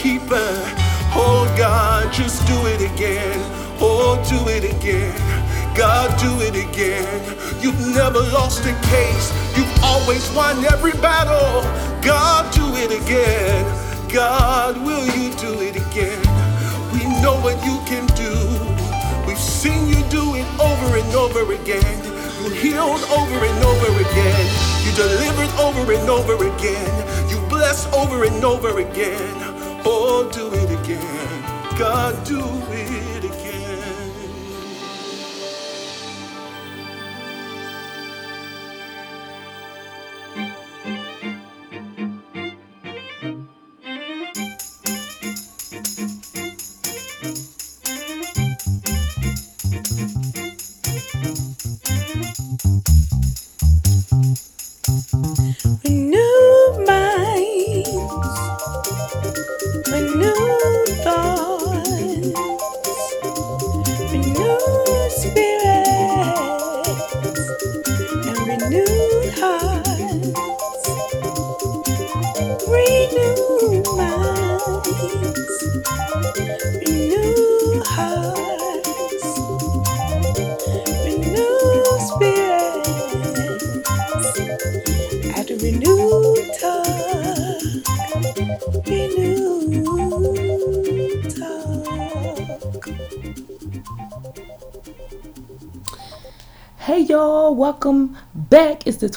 keeper. Oh, God, just do it again. Oh, do it again. God, do it again. You've never lost a case. You've always won every battle. God, do it again. God, will you do it again? We know what you can do. We've seen you do it over and over again. You healed over and over again. You delivered over and over again. You blessed over and over again. Oh, do it again. God, do it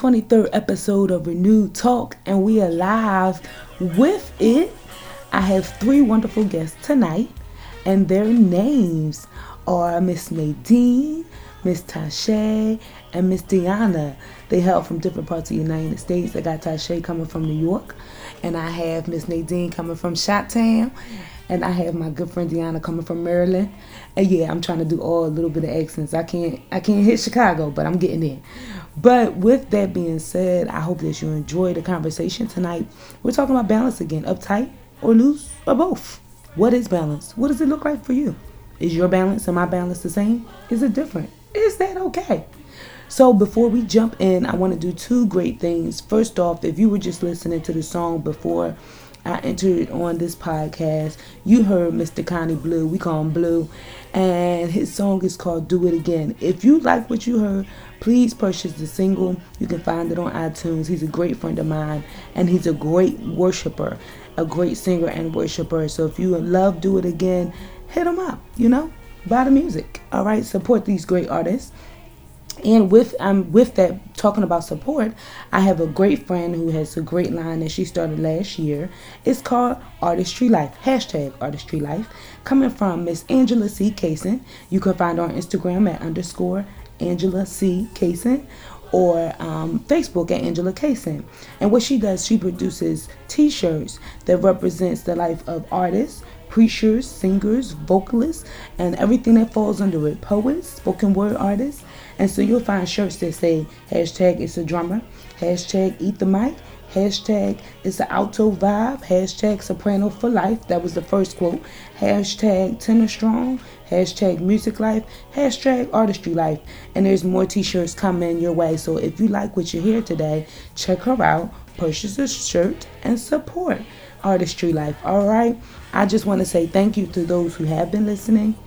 23rd episode of Renewed Talk, and we are live with it. I have three wonderful guests tonight, and their names are Miss Nadine, Miss Tashay, and Miss Deanna. They hail from different parts of the United States. I got Tashay coming from New York, and I have Miss Nadine coming from Chi-Town, and I have my good friend Deanna coming from Maryland. And yeah, I'm trying to do all a little bit of accents. I can't I can't hit Chicago, but I'm getting there. But with that being said, I hope that you enjoy the conversation tonight. We're talking about balance again, uptight or loose or both. What is balance? What does it look like for you? Is your balance and my balance the same? Is it different? Is that okay? So before we jump in, I want to do two great things. First off, if you were just listening to the song before I entered on this podcast, you heard Mr. Connie Blue. We call him Blue. And his song is called Do It Again. If you like what you heard, please purchase the single. You can find it on iTunes. He's a great friend of mine and he's a great worshiper, a great singer and worshiper. So if you love Do It Again, hit him up, you know? Buy the music. All right, support these great artists. And with um with that talking about support, I have a great friend who has a great line that she started last year. It's called Artistry Life. Hashtag Artistry Life. Coming from Miss Angela C. Kaysen. You can find her on Instagram at underscore Angela C. Kaysen or um, Facebook at Angela Kaysen. And what she does, she produces t-shirts that represents the life of artists, preachers, singers, vocalists, and everything that falls under it. Poets, spoken word artists. And so you'll find shirts that say hashtag it's a drummer, hashtag eat the mic, hashtag it's an alto vibe, hashtag soprano for life. That was the first quote. Hashtag tenor strong, hashtag music life, hashtag artistry life. And there's more t-shirts coming your way. So if you like what you hear today, check her out, purchase a shirt, and support artistry life. All right. I just want to say thank you to those who have been listening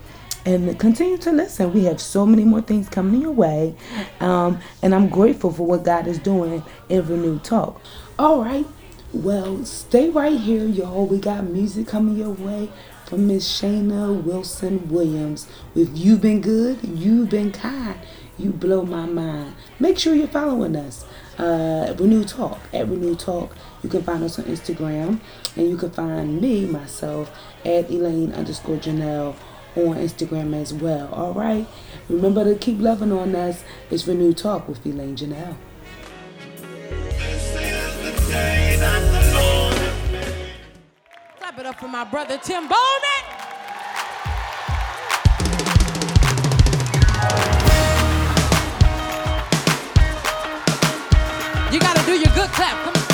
and continue to listen. We have so many more things coming your way, um, and I'm grateful for what God is doing in Renewed Talk. All right, well, stay right here, y'all. We got music coming your way from Miss Shayna Wilson Williams. With You've Been Good, You've Been Kind, You Blow My Mind. Make sure you're following us. Uh, Renew Talk at Renew Talk. You can find us on Instagram, and you can find me myself at Elaine underscore Janelle on Instagram as well. All right. Remember to keep loving on us. It's Renew Talk with Elaine Janelle. Up for my brother Tim Bowman. You gotta do your good clap.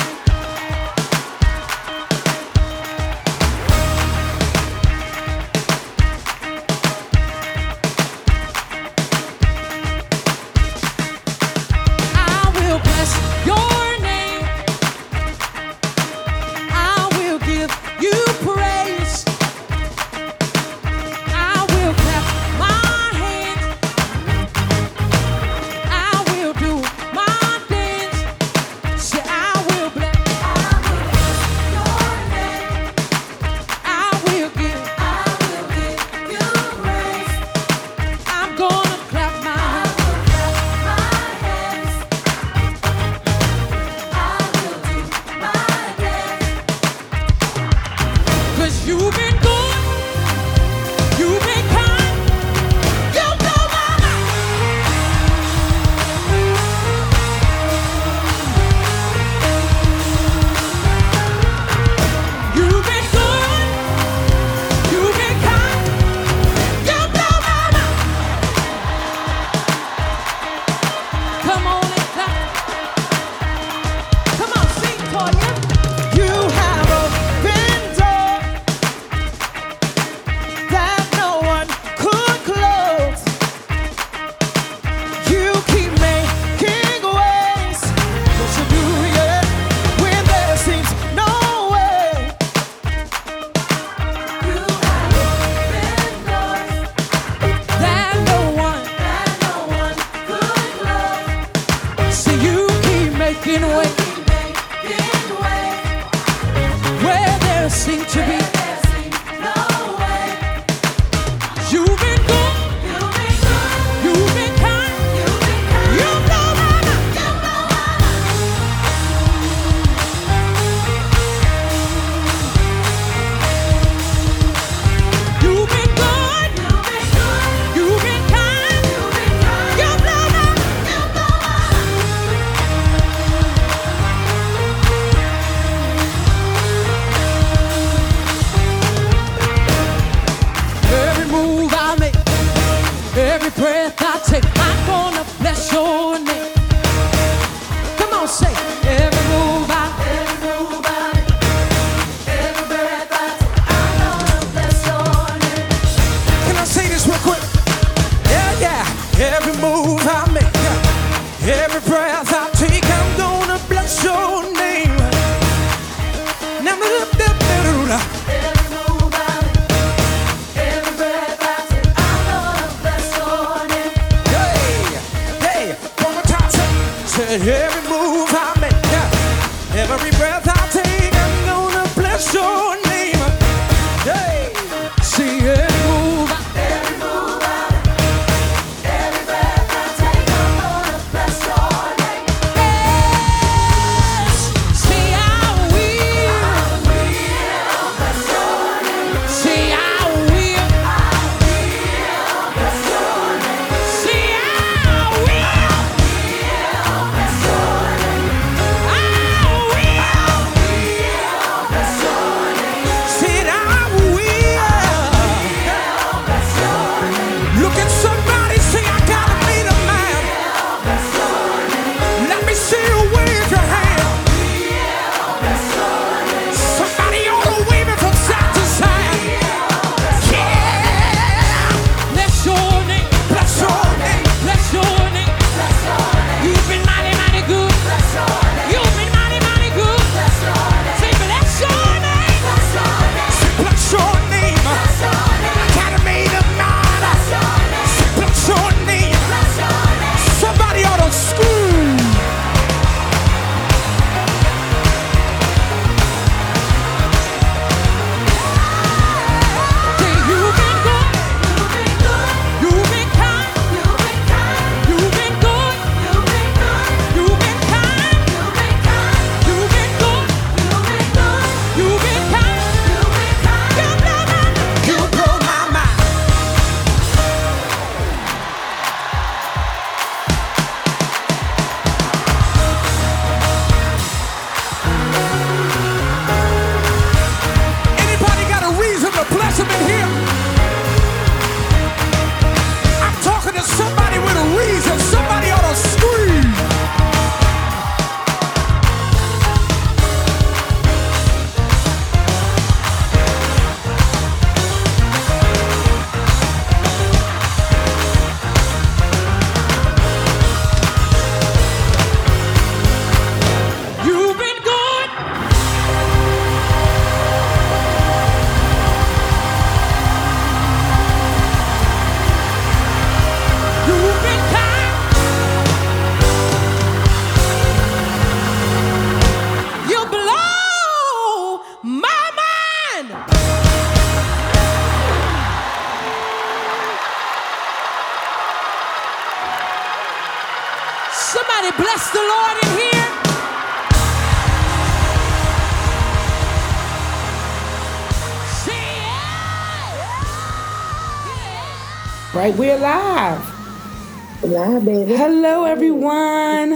Right, we're live. Live, baby. Hello, everyone,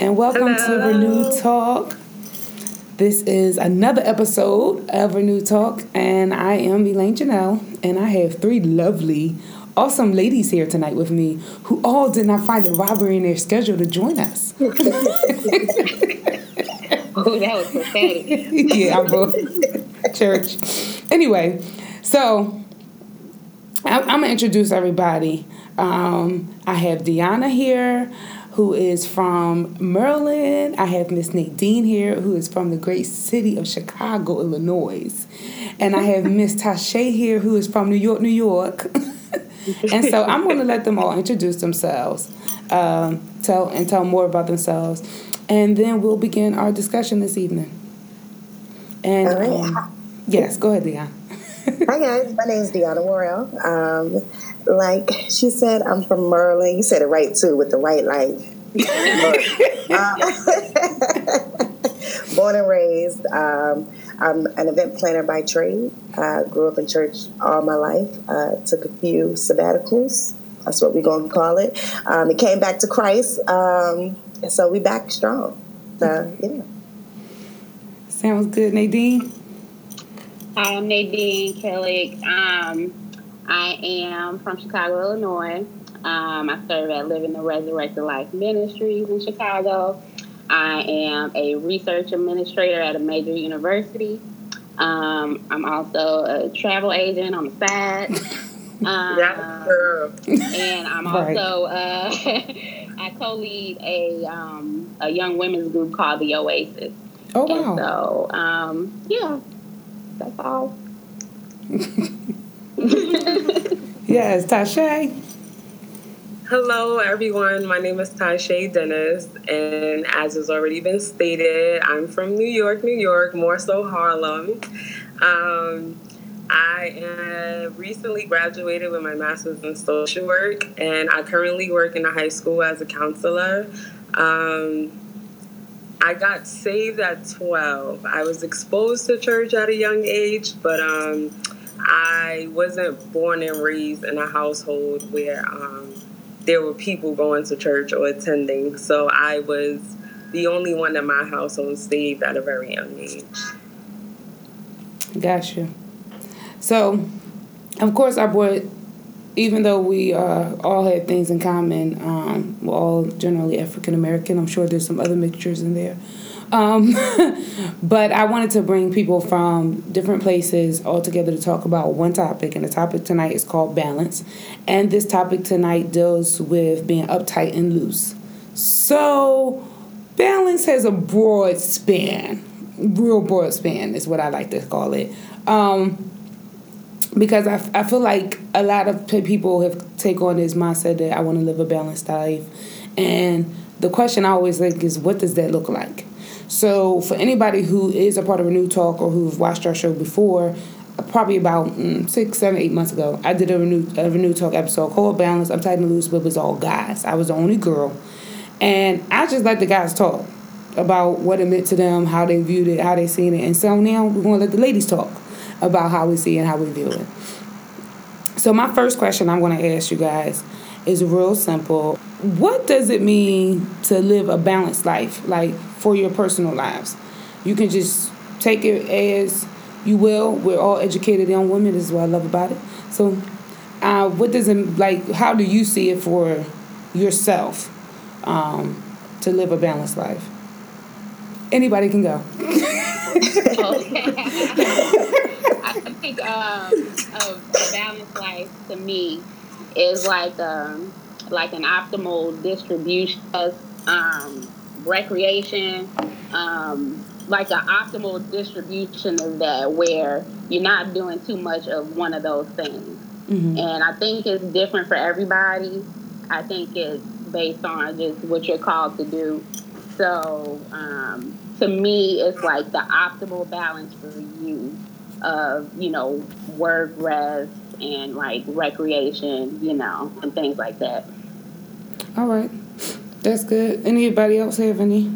and welcome to Renew Talk. This is another episode of Renew Talk, and I am Elaine Janelle, and I have three lovely, awesome ladies here tonight with me who all did not find a robbery in their schedule to join us. Oh, that was pathetic. yeah, I'm a church. Anyway, so I'm, gonna introduce everybody. Um, I have Deanna here, who is from Maryland. I have Miss Nadine here, who is from the great city of Chicago, Illinois, and I have Miss Tashay here, who is from New York, New York. and so I'm going to let them all introduce themselves, um, tell and tell more about themselves, and then we'll begin our discussion this evening. And um, yes, go ahead, Leon. Hi guys, my name is Deanna Worrell. Um, like she said, I'm from Merlin. You said it right too, with the white light. Uh, born and raised. Um, I'm an event planner by trade. Uh, grew up in church all my life. Uh, took a few sabbaticals. That's what we're going to call it. Um, and came back to Christ. Um, so we back strong. So, yeah. Sounds good, Nadine. Hi, I'm Nadine Kellick. Um, I am from Chicago, Illinois. Um, I serve at Living the Resurrected Life Ministries in Chicago. I am a research administrator at a major university. Um, I'm also a travel agent on the side. Um, Yeah, girl. and I'm Right. also uh, I co-lead a um, a young women's group called the Oasis. Oh And wow. so um, yeah, that's all. Yes, Tashay. Hello, everyone. My name is Tashay Dennis, and as has already been stated, I'm from New York, New York, more so Harlem. Um, I uh, recently graduated with my master's in social work, and I currently work in a high school as a counselor. Um, I got saved at 12. I was exposed to church at a young age, but um, I wasn't born and raised in a household where um, there were people going to church or attending. So I was the only one in my household saved at a very young age. Gotcha. So, of course, I brought, even though we uh, all had things in common, um, we're all generally African American. I'm sure there's some other mixtures in there. Um, but I wanted to bring people from different places all together to talk about one topic, and the topic tonight is called balance. And this topic tonight deals with being uptight and loose. So, balance has a broad span, real broad span is what I like to call it. Um, because I, I feel like a lot of people have take on this mindset that I want to live a balanced life, and the question I always like is, what does that look like? So for anybody who is a part of Renew Talk or who've watched our show before, uh, probably about mm, six, seven, eight months ago, I did a Renew a Renew Talk episode called Balance. I'm tight and loose, but it was all guys. I was the only girl, and I just let the guys talk about what it meant to them, how they viewed it, how they seen it, and so now we're gonna let the ladies talk about how we see and how we view it. So my first question I'm going to ask you guys is real simple. What does it mean to live a balanced life, like for your personal lives? You can just take it as you will. We're all educated young women. This is what I love about it. So, uh, what does it like? How do you see it for yourself um, to live a balanced life? Anybody can go. I think um, of a balanced life to me is like um, like an optimal distribution of um, recreation, um, like an optimal distribution of that where you're not doing too much of one of those things. And I think it's different for everybody. I think it's based on just what you're called to do. So um, to me, it's like the optimal balance for you of you know work, rest, and like recreation, you know, and things like that. All right, that's good. Anybody else have any?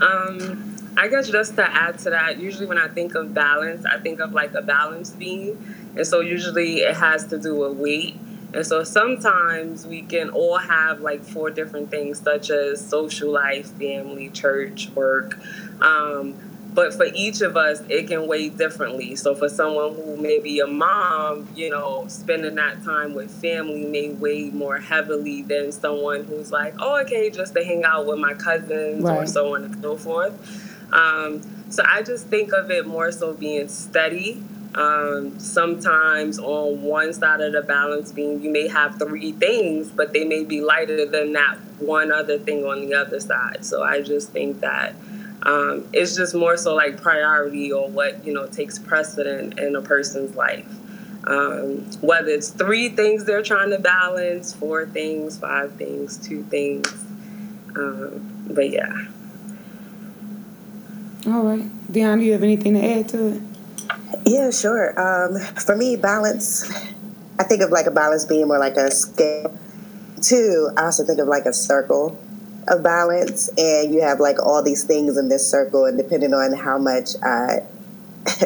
Um, I guess just to add to that, usually when I think of balance, I think of like a balance beam. And so usually it has to do with weight. And so sometimes we can all have like four different things, such as social life, family, church, work. Um, but for each of us, it can weigh differently. So for someone who may be a mom, you know, spending that time with family may weigh more heavily than someone who's like, oh, okay, just to hang out with my cousins or so on and so forth. Um, so I just think of it more so being steady. Um, sometimes on one side of the balance beam, you may have three things, but they may be lighter than that one other thing on the other side. So I just think that um, it's just more so like priority or what you know takes precedent in a person's life. Um, whether it's three things they're trying to balance, four things, five things, two things. Um, but yeah. All right, Deanna, do you have anything to add to it? Yeah, sure. Um, for me, balance, I think of like a balance beam or like a scale. Two, I also think of like a circle of balance, and you have like all these things in this circle, and depending on how much uh,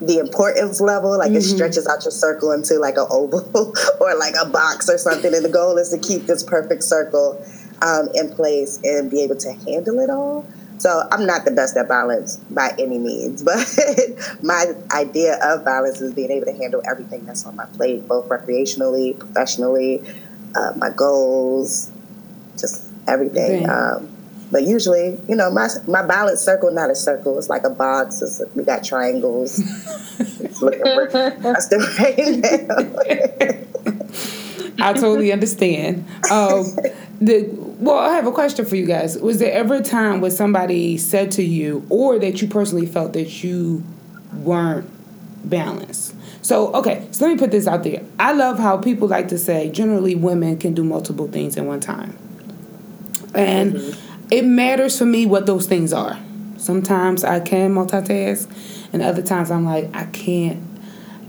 the importance level, like it stretches out your circle into like an oval or like a box or something, and the goal is to keep this perfect circle um, in place and be able to handle it all. So I'm not the best at balance by any means, but my idea of balance is being able to handle everything that's on my plate, both recreationally, professionally, uh, my goals, just everything. Okay. Um, but usually, you know, my my balance circle not a circle. It's like a box. It's, we got triangles. it's looking for that's the right now. I totally understand. Um, the well, I have a question for you guys. Was there ever a time where somebody said to you, or that you personally felt that you weren't balanced? So, okay, so let me put this out there. I love how people like to say generally women can do multiple things at one time, and it matters for me what those things are. Sometimes I can multitask, and other times I'm like I can't.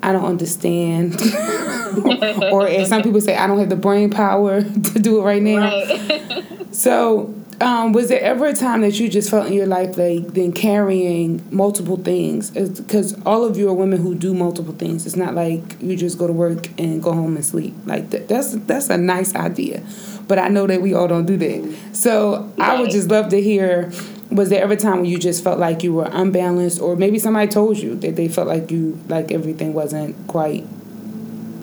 I don't understand. or as some people say, I don't have the brain power to do it right now. Right. So, um, was there ever a time that you just felt in your life like then carrying multiple things? Because all of you are women who do multiple things. It's not like you just go to work and go home and sleep. Like that, that's that's a nice idea, but I know that we all don't do that. So I would just love to hear. Was there ever a time when you just felt like you were unbalanced, or maybe somebody told you that they felt like you like everything wasn't quite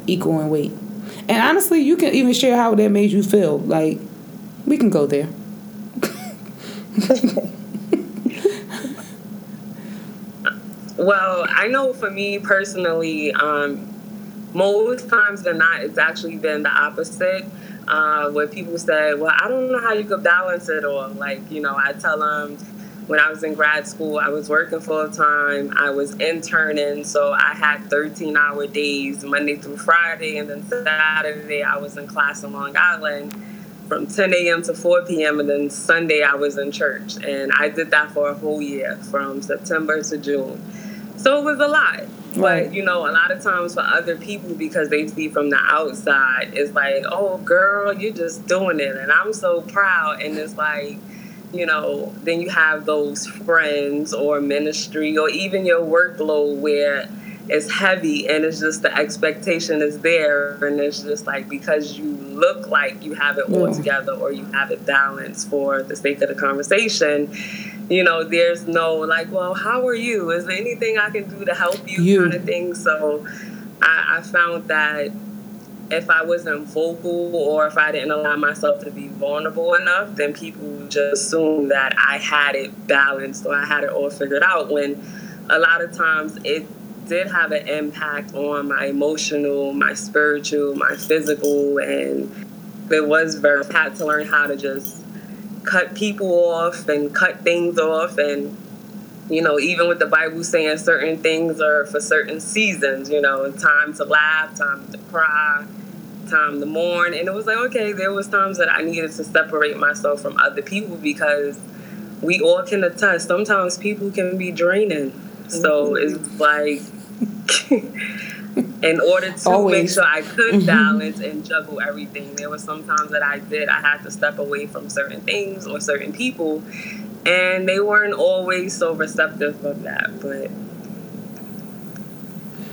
equal in weight? And honestly, you can even share how that made you feel. Like we can go there. Well, I know for me personally, um, most times than not, it's actually been the opposite. Uh, where people say, "Well, I don't know how you could balance it," or like, you know, I tell them when I was in grad school, I was working full time, I was interning, so I had 13 hour days, Monday through Friday, and then Saturday I was in class in Long Island from 10 a.m. to 4 p.m. and then Sunday I was in church. And I did that for a whole year from September to June. So it was a lot. But you know, a lot of times for other people because they see from the outside, it's like, oh girl, you're just doing it. And I'm so proud. And it's like, you know, then you have those friends or ministry or even your workload where it's heavy and it's just the expectation is there. And it's just like because you look like you have it all together or you have it balanced for the sake of the conversation you know there's no like well how are you is there anything i can do to help you, You. kind of thing so I, I found that if I wasn't vocal or if I didn't allow myself to be vulnerable enough, then people would just assume that I had it balanced or I had it all figured out. When a lot of times it did have an impact on my emotional, my spiritual, my physical, and it was very I had to learn how to just cut people off and cut things off and you know, even with the Bible saying certain things are for certain seasons, you know, time to laugh, time to cry, time to mourn. And it was like, okay, there was times that I needed to separate myself from other people because we all can attest. Sometimes people can be draining. So mm-hmm. it's like in order to make sure I could balance and juggle everything, there were some times that I did. I had to step away from certain things or certain people, and they weren't always so receptive of that. But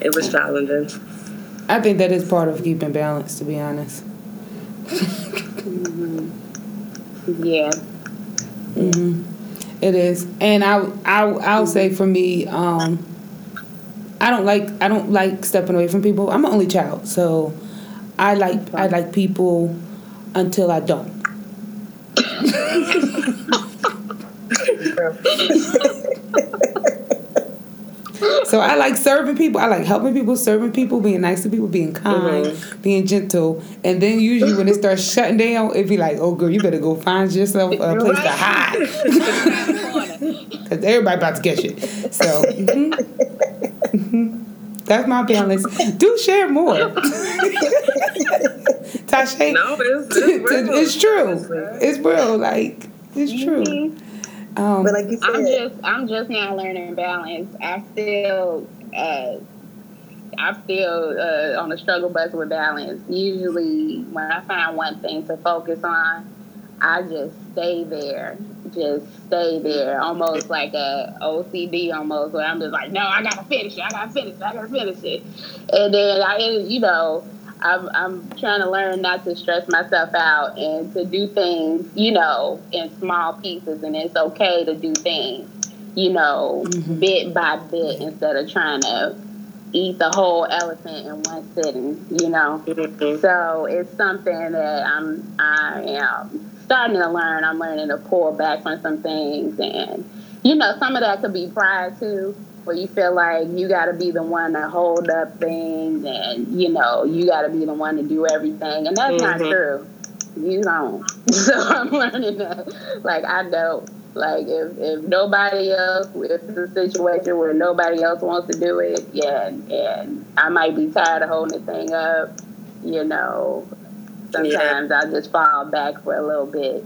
it was challenging. I think that is part of keeping balance, to be honest. yeah. Mhm. It is, and I, I, I'll say for me, um, I don't like, I don't like stepping away from people. I'm an only child, so I like, I like people until I don't. So I like serving people. I like helping people, serving people, being nice to people, being kind, being gentle. And then usually when it starts shutting down, it'd be like, oh girl, you better go find yourself a place to hide. Because everybody about to catch you. So mhm. That's my balance. Do share more. Tasha, No, it's, it's, real, it's true. It's real. Like, it's true. Um, But like you said, I'm just I'm just now learning balance. I still uh, I'm still uh, on the struggle bus with balance. Usually, when I find one thing to focus on, I just stay there, just stay there, almost like a OCD, almost where I'm just like, no, I gotta finish it, I gotta finish it, I gotta finish it, and then I, you know. I'm, I'm trying to learn not to stress myself out and to do things, you know, in small pieces. And it's okay to do things, you know, mm-hmm. bit by bit instead of trying to eat the whole elephant in one sitting, you know. Mm-hmm. So it's something that I'm I am starting to learn. I'm learning to pull back from some things, and you know, some of that could be pride too, where you feel like you got to be the one to hold up things, and you know, you got to be the one to do everything, and that's not Mhm. true. You don't. So I'm learning that, like I don't. Like if, if nobody else, if it's a situation where nobody else wants to do it, yeah, and I might be tired of holding the thing up, you know. Sometimes I just fall back for a little bit,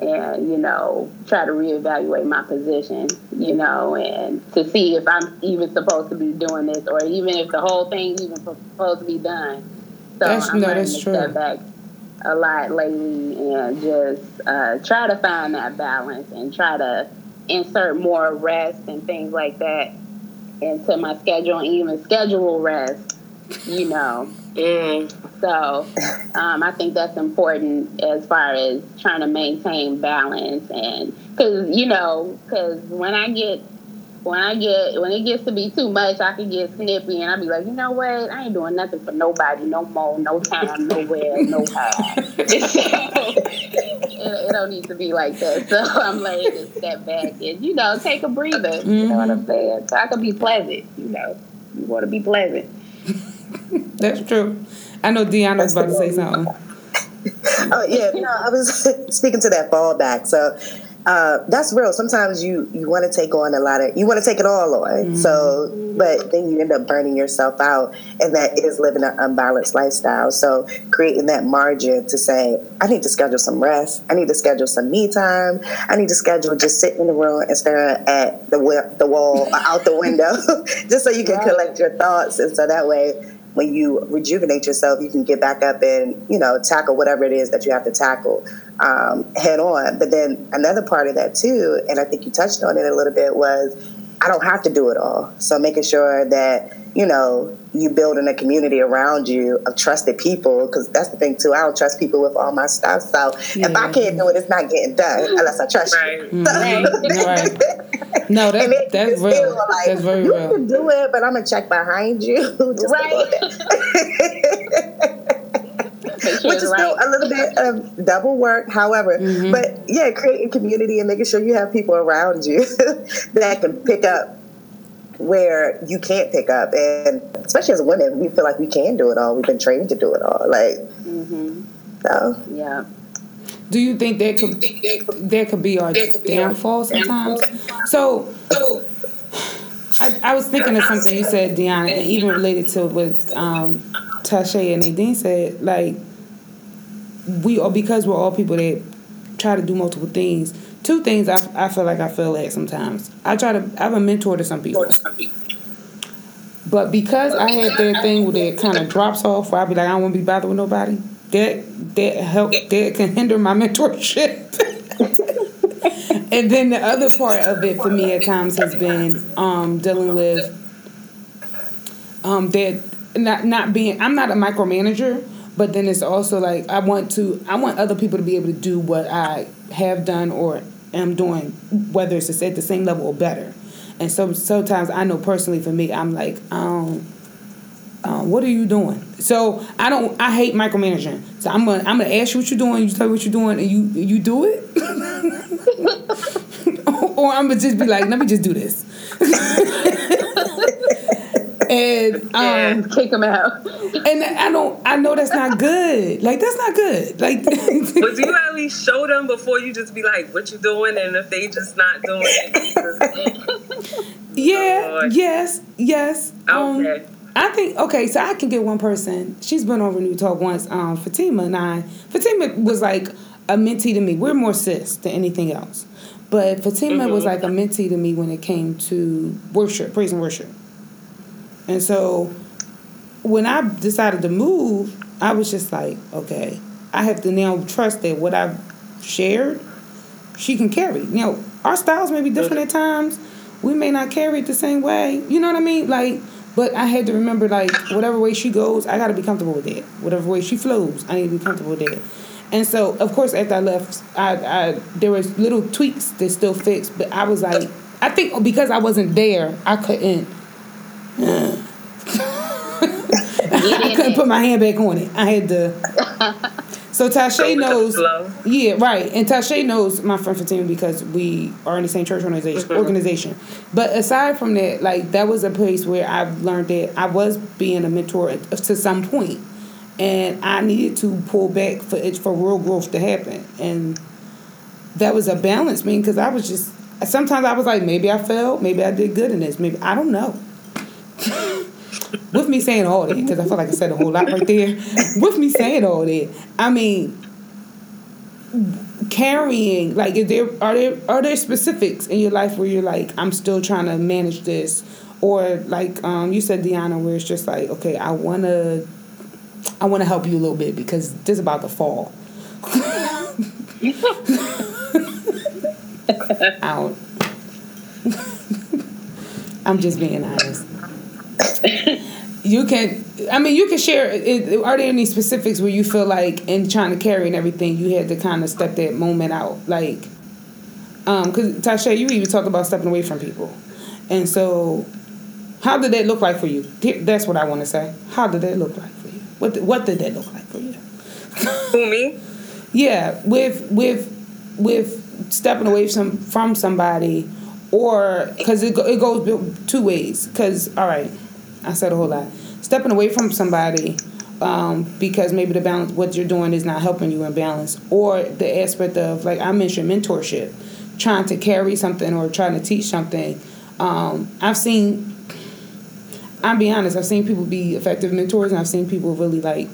and you know, try to reevaluate my position, you know, and to see if I'm even supposed to be doing this, or even if the whole thing's even supposed to be done. So That's- I'm no, that's to true. step back a lot lately and just uh, try to find that balance and try to insert more rest and things like that into my schedule and even schedule rest, you know. Mm. So um, I think that's important as far as trying to maintain balance and because you know because when I get when I get when it gets to be too much, I can get snippy and I be like, you know what? I ain't doing nothing for nobody no more, no time, nowhere, no how. it, it don't need to be like that. So I'm learning to step back and you know take a breather. You know what I'm saying? So I can be pleasant. You know, you want to be pleasant. That's true. I know Deanna's about to say something. Oh yeah, no, I was speaking to that fallback. So uh, that's real. Sometimes you you want to take on a lot of you want to take it all on. So, but then you end up burning yourself out, and that is living an unbalanced lifestyle. So, creating that margin to say, I need to schedule some rest. I need to schedule some me time. I need to schedule just sitting in the room and staring at the the wall or out the window, just so you can collect your thoughts, and so that way when you rejuvenate yourself, you can get back up and you know tackle whatever it is that you have to tackle um, head on. But then another part of that too, and I think you touched on it a little bit, was I don't have to do it all. So making sure that you know you building a community around you of trusted people, because that's the thing too. I don't trust people with all my stuff. So if I can't do it, it's not getting done unless I trust Right. you. Right. No, And then that, that's you real. like, That's very you real. can do it, but I'm gonna check behind you just Right. bit. Make sure which is still right. a little bit of double work. However, Mm-hmm. but yeah, creating community and making sure you have people around you that can pick up where you can't pick up, and especially as women, we feel like we can do it all. We've been trained to do it all. Like hmm so, Yeah. Do you think that could that could be our downfall sometimes? So I, I was thinking of something you said, Deanna, and even related to what um, Tasha and Nadine said. Like we are because we're all people that try to do multiple things. Two things I, I feel like I feel like sometimes. I try to I'm a mentor to some people. But because I had that thing where it kind of drops off, where I be like, I don't want to be bothered with nobody. That that help that can hinder my mentorship. and then the other part of it for me at times has been um, dealing with um, that not not being. I'm not a micromanager, but then it's also like I want to. I want other people to be able to do what I have done or am doing, whether it's at the same level or better. And so sometimes I know personally for me, I'm like, um, um, what are you doing? So I don't. I hate micromanaging. So I'm gonna I'm gonna ask you what you're doing. You tell me what you're doing, and you you do it. or I'm gonna just be like, let me just do this. and um, Kick them out. And I don't. I know that's not good. Like that's not good. Like But do you at least show them before you just be like, what you doing? And if they just not doing it, yeah. Lord. Yes. Yes. Um, Okay. I think okay, so I can get one person. She's been on Renew Talk once. Um, Fatima and I. Fatima was like a mentee to me. We're more sis than anything else, but Fatima was like a mentee to me when it came to worship, praise and worship. And so when I decided to move, I was just like, okay, I have to now trust that what I've shared, she can carry. Know, our styles may be different at times. We may not carry it the same way. You know what I mean? Like, but I had to remember, like, whatever way she goes, I got to be comfortable with that. Whatever way she flows, I need to be comfortable with that. And so, of course, after I left, I, I there was little tweaks that still fixed, but I was like, I think because I wasn't there, I couldn't. Get I couldn't it. put my hand back on it. I had to. So Tasha Go with the knows. Yeah, right. And Tasha knows my friend Fatima because we are in the same church organization. Mhm. Organization. But aside from that, like that was a place where I've learned that I was being a mentor to some point, and I needed to pull back for it for real growth to happen. And that was a balance, man, because I was just sometimes I was like, maybe I failed, maybe I did good in this, maybe I don't know. With me saying all that, because I feel like I said a whole lot right there. With me saying all that, I mean, carrying like, is there are there are there specifics in your life where you're like, I'm still trying to manage this, or like um, you said, Deanna, where it's just like, okay, I wanna, I wanna help you a little bit because this is about to fall. out. I'm just being honest. You can, I mean, you can share. It, are there any specifics where you feel like in trying to carry and everything, you had to kind of step that moment out, like, um, because Tasha, you even talked about stepping away from people, and so, how did that look like for you? That's what I want to say. How did that look like for you? What did- What did that look like for you? Who me? Yeah, with with with stepping away from from somebody, or because it go, it goes two ways. Because all right, I said a whole lot. Stepping away from somebody um, because maybe the balance what you're doing is not helping you in balance, or the aspect of like I mentioned mentorship, trying to carry something or trying to teach something. Um, I've seen. I'll be honest. I've seen people be effective mentors, and I've seen people really like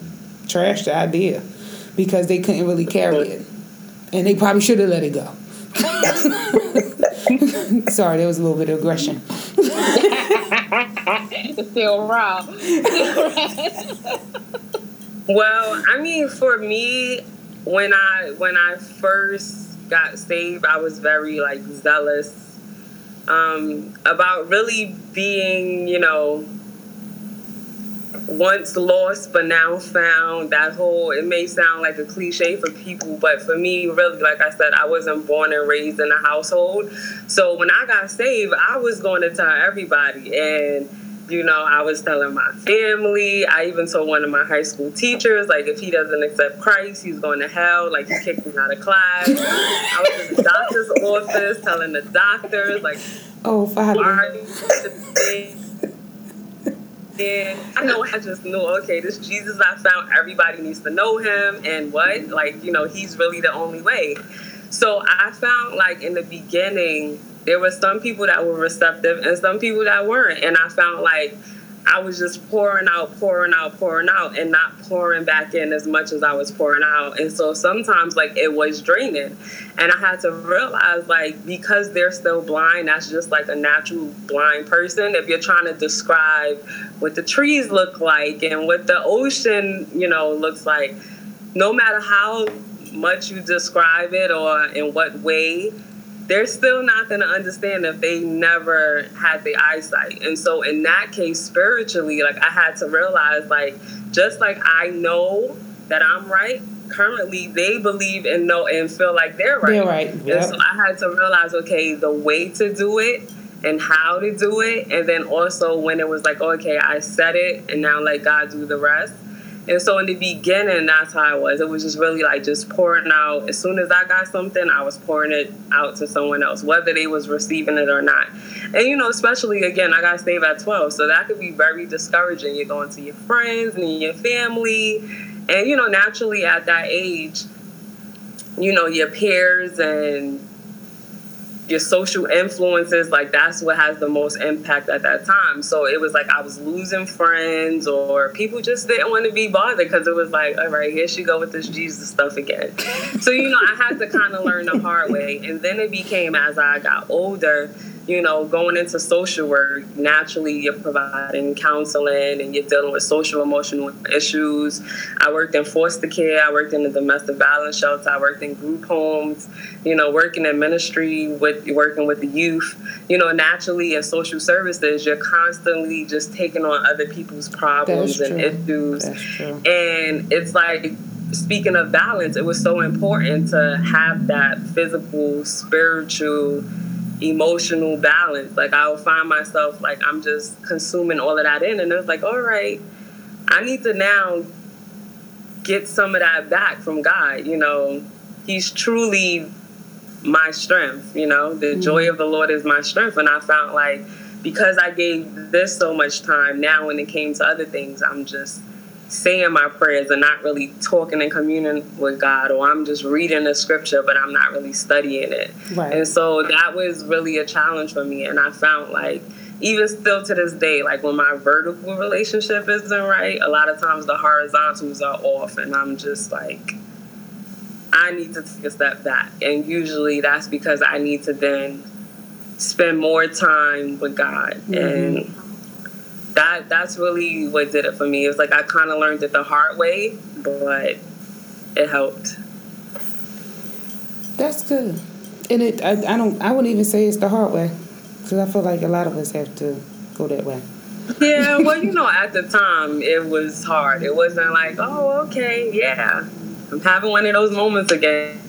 trash the idea because they couldn't really carry it, and they probably should have let it go. Sorry, there was a little bit of aggression. It's still raw. Well, I mean, for me, when I when I first got saved, I was very like zealous um, about really being, you know, once lost but now found. That whole it may sound like a cliche for people, but for me, really, like I said, I wasn't born and raised in a household. So when I got saved, I was going to tell everybody and you know, I was telling my family. I even told one of my high school teachers, like, if he doesn't accept Christ, he's going to hell. Like, he kicked me out of class. I was in the doctor's office telling the doctors, like, Oh, Father. And I know I just knew, okay, this Jesus I found, everybody needs to know him. And what? Like, you know, he's really the only way. So I found like in the beginning, there were some people that were receptive and some people that weren't. And I found like I was just pouring out, pouring out, pouring out, and not pouring back in as much as I was pouring out. And so sometimes, like, it was draining. And I had to realize, like, because they're still blind, that's just like a natural blind person. If you're trying to describe what the trees look like and what the ocean, you know, looks like, no matter how much you describe it or in what way, they're still not going to understand if they never had the eyesight. And so, in that case, spiritually, like I had to realize, like, just like I know that I'm right, currently they believe and know and feel like they're right. They're right, And so I had to realize, okay, the way to do it and how to do it. And then also when it was like, okay, I said it and now let God do the rest. And so in the beginning, that's how it was. It was just really like just pouring out. As soon as I got something, I was pouring it out to someone else, whether they was receiving it or not. And you know, especially again, I got saved at 12, so that could be very discouraging. You're going to your friends and your family, and you know, naturally at that age, you know, your peers and your social influences, like that's what has the most impact at that time. So it was like I was losing friends or people just didn't want to be bothered because it was like, all right, here she go with this Jesus stuff again. so, you know, I had to kind of learn the hard way. And then it became as I got older, you know, going into social work, naturally you're providing counseling and you're dealing with social emotional issues. I worked in foster care, I worked in the domestic violence shelter, I worked in group homes, you know, working in ministry with working with the youth. You know, naturally in social services, you're constantly just taking on other people's problems and issues. And it's like speaking of balance, it was so important to have that physical, spiritual, emotional balance. Like I would find myself like I'm just consuming all of that in and it was like, all right, I need to now get some of that back from God. You know, He's truly my strength. You know, the mm-hmm. joy of the Lord is my strength. And I found like because I gave this so much time, now when it came to other things, I'm just saying my prayers and not really talking and communing with God, or I'm just reading the scripture, but I'm not really studying it. Right. And so that was really a challenge for me. And I found like, even still to this day, like when my vertical relationship isn't right, a lot of times the horizontals are off, and I'm just like, I need to take a step back. And usually that's because I need to then spend more time with God. Mm-hmm. And that that's really what did it for me. It was like I kind of learned it the hard way, but it helped. That's good. And it, I, I don't, I wouldn't even say it's the hard way, because I feel like a lot of us have to go that way. Yeah, well, you know, at the time it was hard. It wasn't like, oh, okay, yeah, I'm having one of those moments again.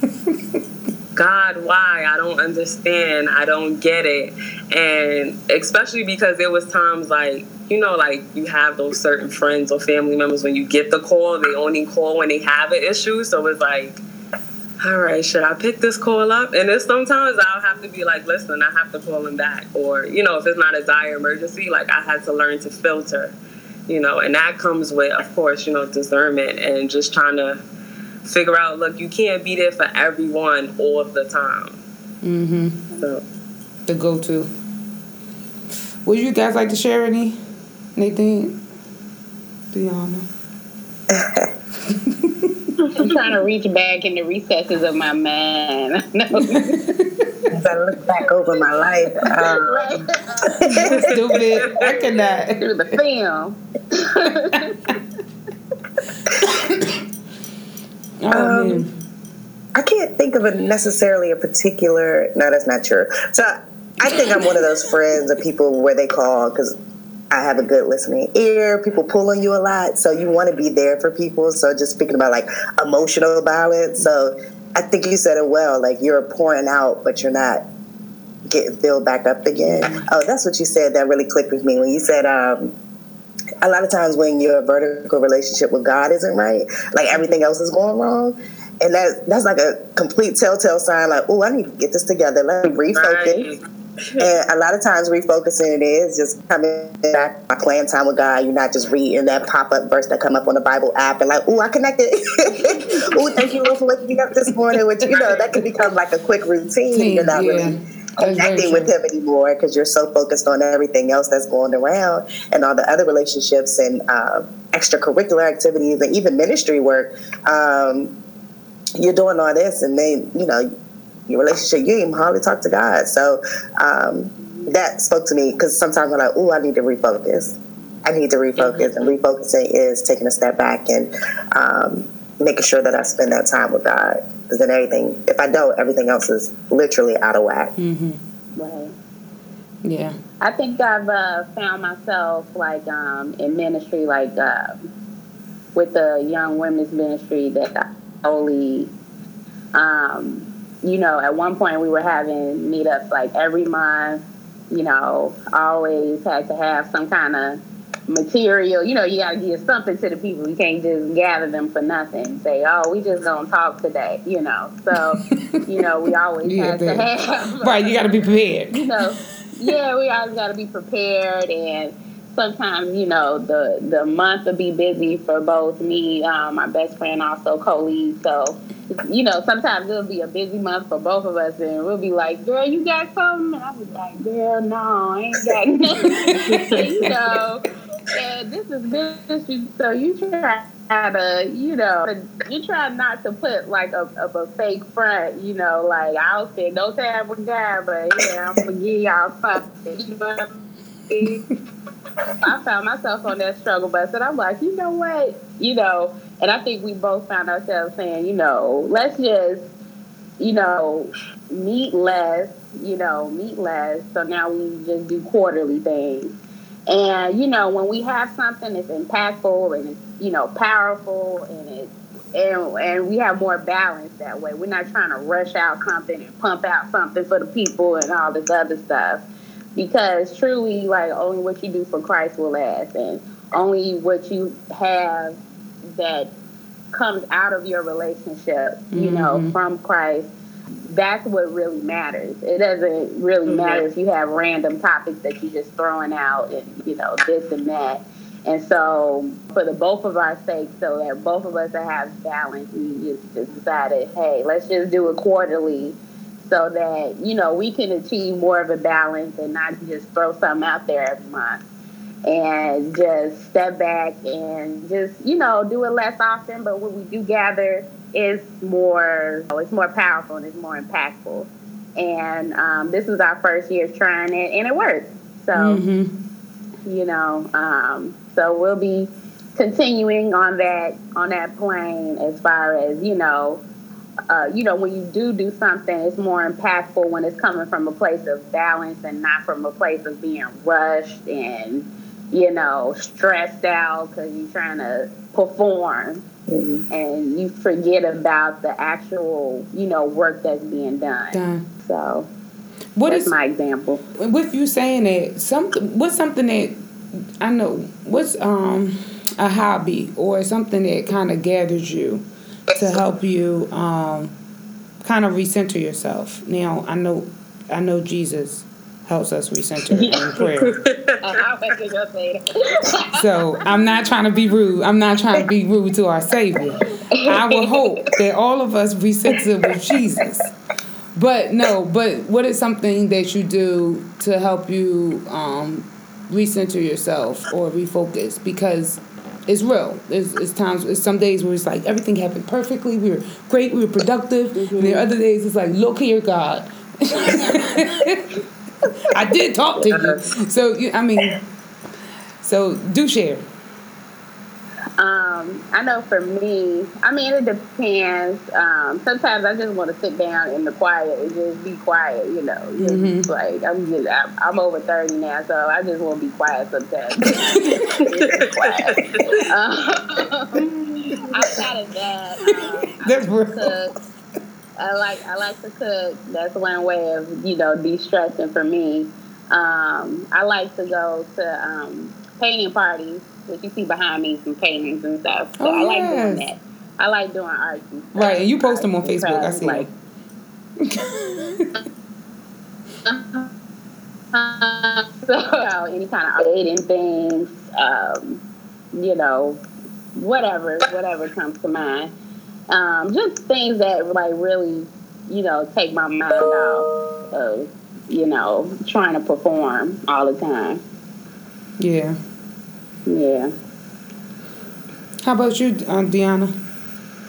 God, why? I don't understand. I don't get it. And especially because there was times like, you know, like you have those certain friends or family members when you get the call, they only call when they have an issue. So it's like, all right, should I pick this call up? And then sometimes I'll have to be like, listen, I have to call him back. Or, you know, if it's not a dire emergency, like I had to learn to filter, you know, and that comes with, of course, you know, discernment and just trying to figure out, look, you can't be there for everyone all of the time. Mm-hmm. So, The go-to. Would you guys like to share any? Anything? Do y'all know? I'm trying to reach back in the recesses of my mind. As I look back over my life, um. Stupid. I cannot. Through the film. Oh Um, man. I can't think of a necessarily a particular. No, that's not true. So I think I'm one of those friends of people where they call because I have a good listening ear. People pull on you a lot, so you want to be there for people. So just speaking about like emotional balance. So I think you said it well. Like you're pouring out, but you're not getting filled back up again. Oh, that's what you said. That really clicked with me when you said. um a lot of times when your vertical relationship with God isn't right, like everything else is going wrong. And that that's like a complete telltale sign, like, oh, I need to get this together. Let me refocus. right. And a lot of times refocusing it is just coming back my playing time with God. You're not just reading that pop-up verse that come up on the Bible app and like, oh, I connected. oh, thank you Lord for waking me up this morning. Which you know, that can become like a quick routine. You're not Yeah. really connecting with him anymore because you're so focused on everything else that's going around and all the other relationships and um, extracurricular activities and even ministry work. Um, you're doing all this and then you know your relationship you even hardly talk to god so um, that spoke to me because sometimes i'm like oh i need to refocus i need to refocus and refocusing is taking a step back and um, making sure that i spend that time with god because then everything if i don't everything else is literally out of whack Mm-hmm. Right. Yeah. I think I've uh, found myself like um, in ministry, like uh, with the young women's ministry that I only, um, you know, at one point we were having meetups like every month. You know, always had to have some kind of material. You know, you got to give something to the people. You can't just gather them for nothing. Say, oh, we just don't talk today. You know, so you know, we always Yeah, had to have Right. You got to be prepared. you know, yeah, we always got to be prepared, and sometimes you know the the month will be busy for both me, um, my best friend, also co-lead. So, you know, sometimes it'll be a busy month for both of us, and we'll be like, "Girl, you got something?" And I was like, "Girl, no, I ain't got nothing." you know, and this is ministry, so you try to, you know, you try not to put like a, a, a fake front, you know, like I'll spend no time with God, but yeah, I'm gonna give y'all something. You know what I mean? I found myself on that struggle bus, and I'm like, you know what, you know, and I think we both found ourselves saying, you know, let's just, you know, meet less, you know, meet less. So now we just do quarterly things. And you know, when we have something that's impactful and it's you know powerful and it's and and we have more balance that way. We're not trying to rush out something and pump out something for the people and all this other stuff. Because truly, like only what you do for Christ will last, and only what you have that comes out of your relationship, you know, Mhm. from Christ. That's what really matters. It doesn't really Mhm. matter if you have random topics that you're just throwing out and, you know, this and that. And so, for the both of our sakes, so that both of us have balance, we just, just decided, hey, let's just do it quarterly so that, you know, we can achieve more of a balance and not just throw something out there every month and just step back and just, you know, do it less often. But when we do gather, it's more, it's more powerful and it's more impactful. And um, this is our first year trying it, and it worked. So Mhm. you know um, so we'll be continuing on that on that plane as far as you know uh, you know when you do do something it's more impactful when it's coming from a place of balance and not from a place of being rushed and you know stressed out because you're trying to perform Mhm. and you forget about the actual you know work that's being done Done. so What that's is my example with you saying that something what's something that I know what's um a hobby or something that kind of gathers you to help you um kind of recenter yourself. Now I know I know Jesus helps us recenter in prayer. I was gonna say that. So I'm not trying to be rude. I'm not trying to be rude to our Savior. I would hope that all of us recenter with Jesus. But no, but what is something that you do to help you um, recenter yourself or refocus? Because it's real. It's, it's times, it's some days where it's like everything happened perfectly. We were great. We were productive. And there are other days it's like, look here, God. I did talk to you. So you, I mean, so do share. Um, I know for me, I mean, it depends. Um, sometimes I just want to sit down in the quiet and just be quiet, you know. Mhm. Like I'm just, I'm, I'm over thirty now, so I just want to be quiet sometimes. Quiet. Um, outside of that, um, That's I real. I like I like to cook. That's one way of you know de-stressing for me. Um, I like to go to um, painting parties, which you see behind me, some paintings and stuff. So Oh, I like doing yes. that. I like doing art. And stuff. Right, and you post them on Facebook. I see like, uh, so you any kind of creating things, um, you know, whatever, whatever comes to mind. Um, just things that like really, you know, take my mind off of, you know, trying to perform all the time. Yeah. Yeah. How about you, um, Deanna?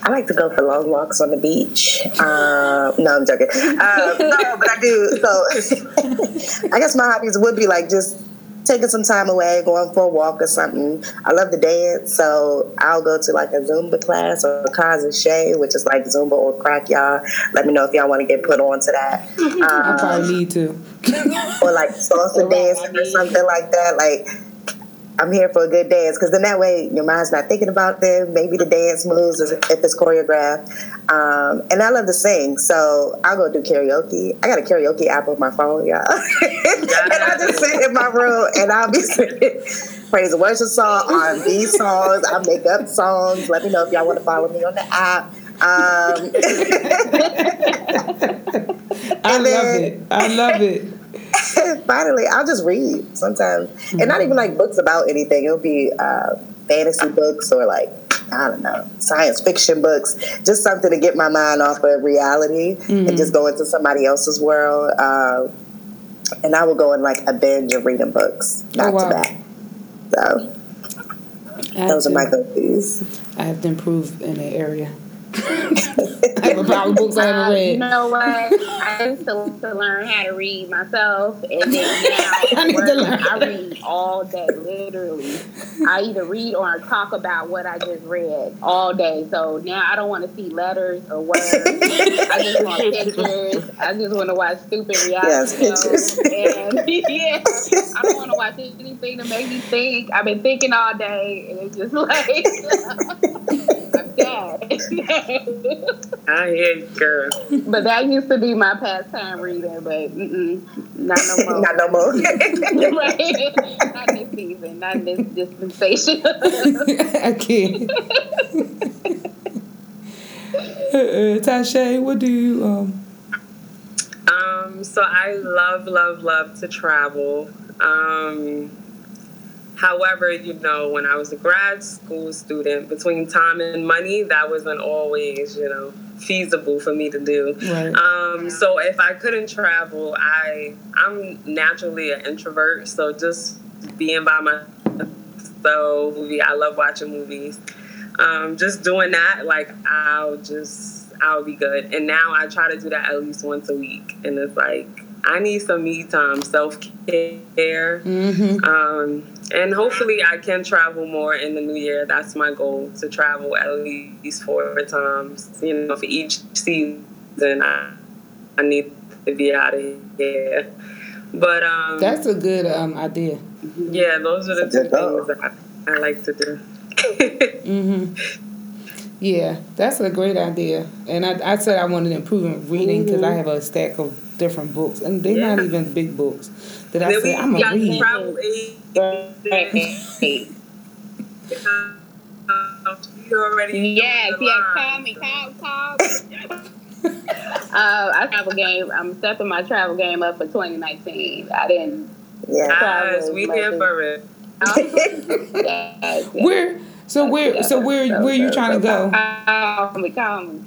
I like to go for long walks on the beach. Um, no, I'm joking. Um, no, but I do. So I guess my hobbies would be like just taking some time away, going for a walk or something. I love to dance, so I'll go to like a Zumba class or a Cause Shay, which is like Zumba or crack y'all. Let me know if y'all want to get put on to that. I Um, probably need to. or like salsa dancing or something like that. Like I'm here for a good dance because then that way your mind's not thinking about them. Maybe the dance moves if it's choreographed. Um, and I love to sing, so I'll go do karaoke. I got a karaoke app on my phone, y'all. and I just sit in my room and I'll be singing praise and worship song, R&B songs. I make up songs. Let me know if y'all want to follow me on the app. Um, I love then- it. I love it. finally, I'll just read sometimes, and not even like books about anything. It'll be uh, fantasy books or like I don't know science fiction books, just something to get my mind off of reality and just go into somebody else's world. Uh, and I will go in like a binge of reading books back wow. to back. So I those are to- my go-tos. I have to improve in that area. I have about books I Uh, haven't you know what? I used to, to learn how to read myself, and then now I need to learn. I read all day, literally. I either read or I talk about what I just read all day. So now I don't want to see letters or words. I just want pictures. I just want to watch stupid reality Yes, shows. And yeah, I don't want to watch anything to make me think. I've been thinking all day, and it's just like. God. I hear you, girl. but that used to be my pastime reading, but not no more. Not no more. right? Not this season, not this dispensation. I can't. uh, Tasha, what do you um? Um, so I love, love, love to travel. Um, however, you know, when I was a grad school student, between time and money, that wasn't always, you know, feasible for me to do. Right. Um, so if I couldn't travel, I I'm naturally an introvert, so just being by myself, movie. I love watching movies. Um, just doing that, like I'll just I'll be good. And now I try to do that at least once a week, and it's like I need some me time, self care. Mm-hmm. Um, and hopefully I can travel more in the new year. That's my goal to travel at least four times. You know, for each season, I, I need to be out of here. But um, That's a good um idea. yeah, those are the two a good goal. things that I, I like to do. Mm-hmm. Yeah, that's a great idea. And I, I said I wanted to improve in reading because I have a stack of different books, and they're not even big books. That I Then we said I'm got gonna read. travel aid. You already yes, know the yes. Call me, call, call. uh, I travel game. I'm stepping my travel game up for 2019. I didn't. yeah. Yes, we here for it. yes, yes. Where? So where? So where? Where you trying to go? Call me, call me.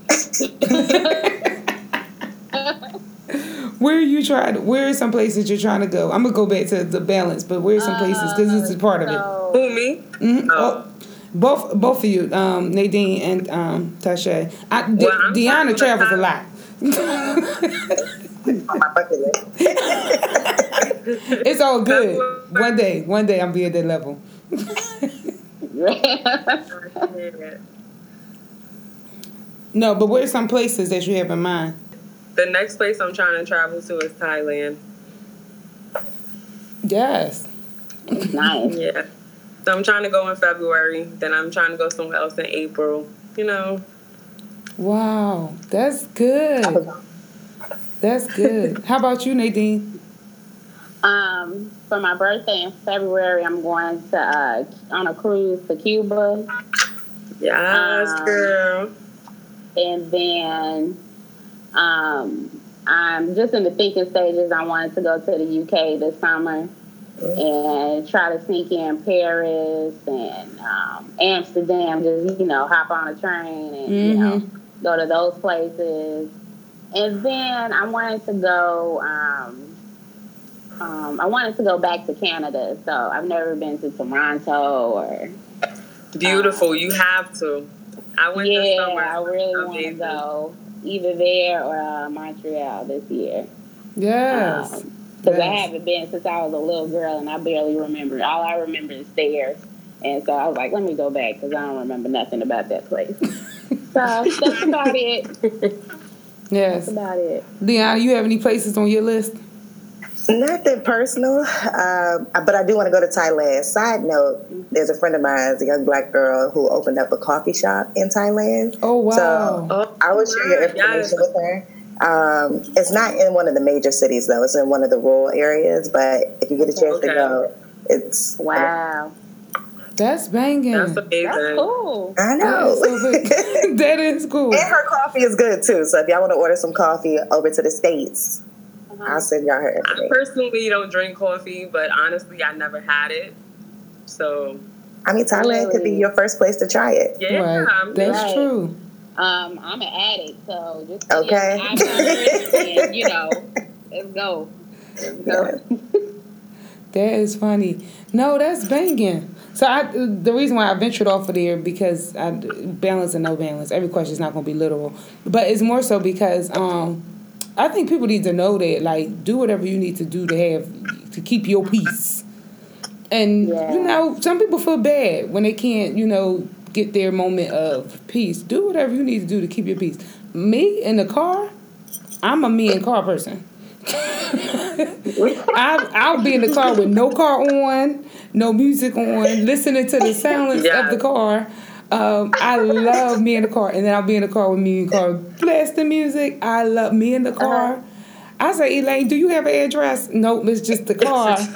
Where are you trying? Where are some places you're trying to go? I'm gonna go back to the balance, but where are some places? Because this is part of it. So, Who me? Mhm. Oh. Oh, both both of you, um, Nadine and um, Tasha. I, Well, I'm Deanna travels a lot. On my bucket list. It's all good. One day, one day I'm be at that level. No, but where's some places that you have in mind? The next place I'm trying to travel to is Thailand. Yes. nice. Yeah. So I'm trying to go in February. Then I'm trying to go somewhere else in April. You know. Wow, that's good. That's good. How about you, Nadine? Um, for my birthday in February, I'm going to uh, on a cruise to Cuba, Yes, Um, girl. and then um, I'm just in the thinking stages. I wanted to go to the UK this summer and try to sneak in Paris and um, Amsterdam. Just you know, hop on a train and you know go to those places. And then I wanted to go. Um, um, I wanted to go back to Canada, so I've never been to Toronto or Beautiful. You have to. I went this yeah. I really want to go either there or uh, Montreal this year. Yes. Because I Yes. haven't been since I was a little girl and I barely remember. All I remember is stairs. And so I was like, let me go back because I don't remember nothing about that place. so that's about it. Yes. That's about it. Leon, you have any places on your list? Nothing personal, um, but I do want to go to Thailand. Side note: There's a friend of mine, a young black girl, who opened up a coffee shop in Thailand. Oh wow. So Oh, I will share your information yes. with her. Um, it's not in one of the major cities though; it's in one of the rural areas. But if you get a chance Okay. to go, it's Wow. That's banging. That's amazing. That's cool. I know. is so big. that is cool. and her coffee is good too. So if y'all want to order some coffee over to the states, I'll send y'all her I personally don't drink coffee, but honestly, I never had it. So I mean, Thailand could be your first place to try it. yeah, right. I'm That's Right. true. Um, I'm an addict, so just Okay. And, you know, let's go. Let's go. That is funny. No, that's banging. So I, the reason why I ventured off of there because I balance and no balance. Every question is not going to be literal, but it's more so because um, I think people need to know that like do whatever you need to do to have to keep your peace. And Yeah. you know, some people feel bad when they can't, you know, get their moment of peace. Do whatever you need to do to keep your peace. Me in the car, I'm a me in car person. I, I'll be in the car with no car on, no music on, listening to the silence Yeah. of the car. Um, I love me in the car, and then I'll be in the car with me in the car, the music. I love me in the car. I say, Elaine, do you have an address? Nope, it's just the car.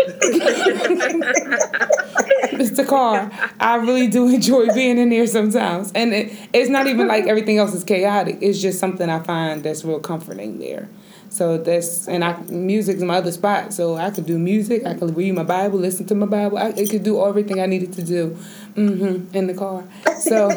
it's the car. I really do enjoy being in there sometimes, and it, it's not even like everything else is chaotic. It's just something I find that's real comforting there. So that's and I music's my other spot. So I could do music. I could read my Bible, listen to my Bible. I it could do everything I needed to do, hmm in the car. So,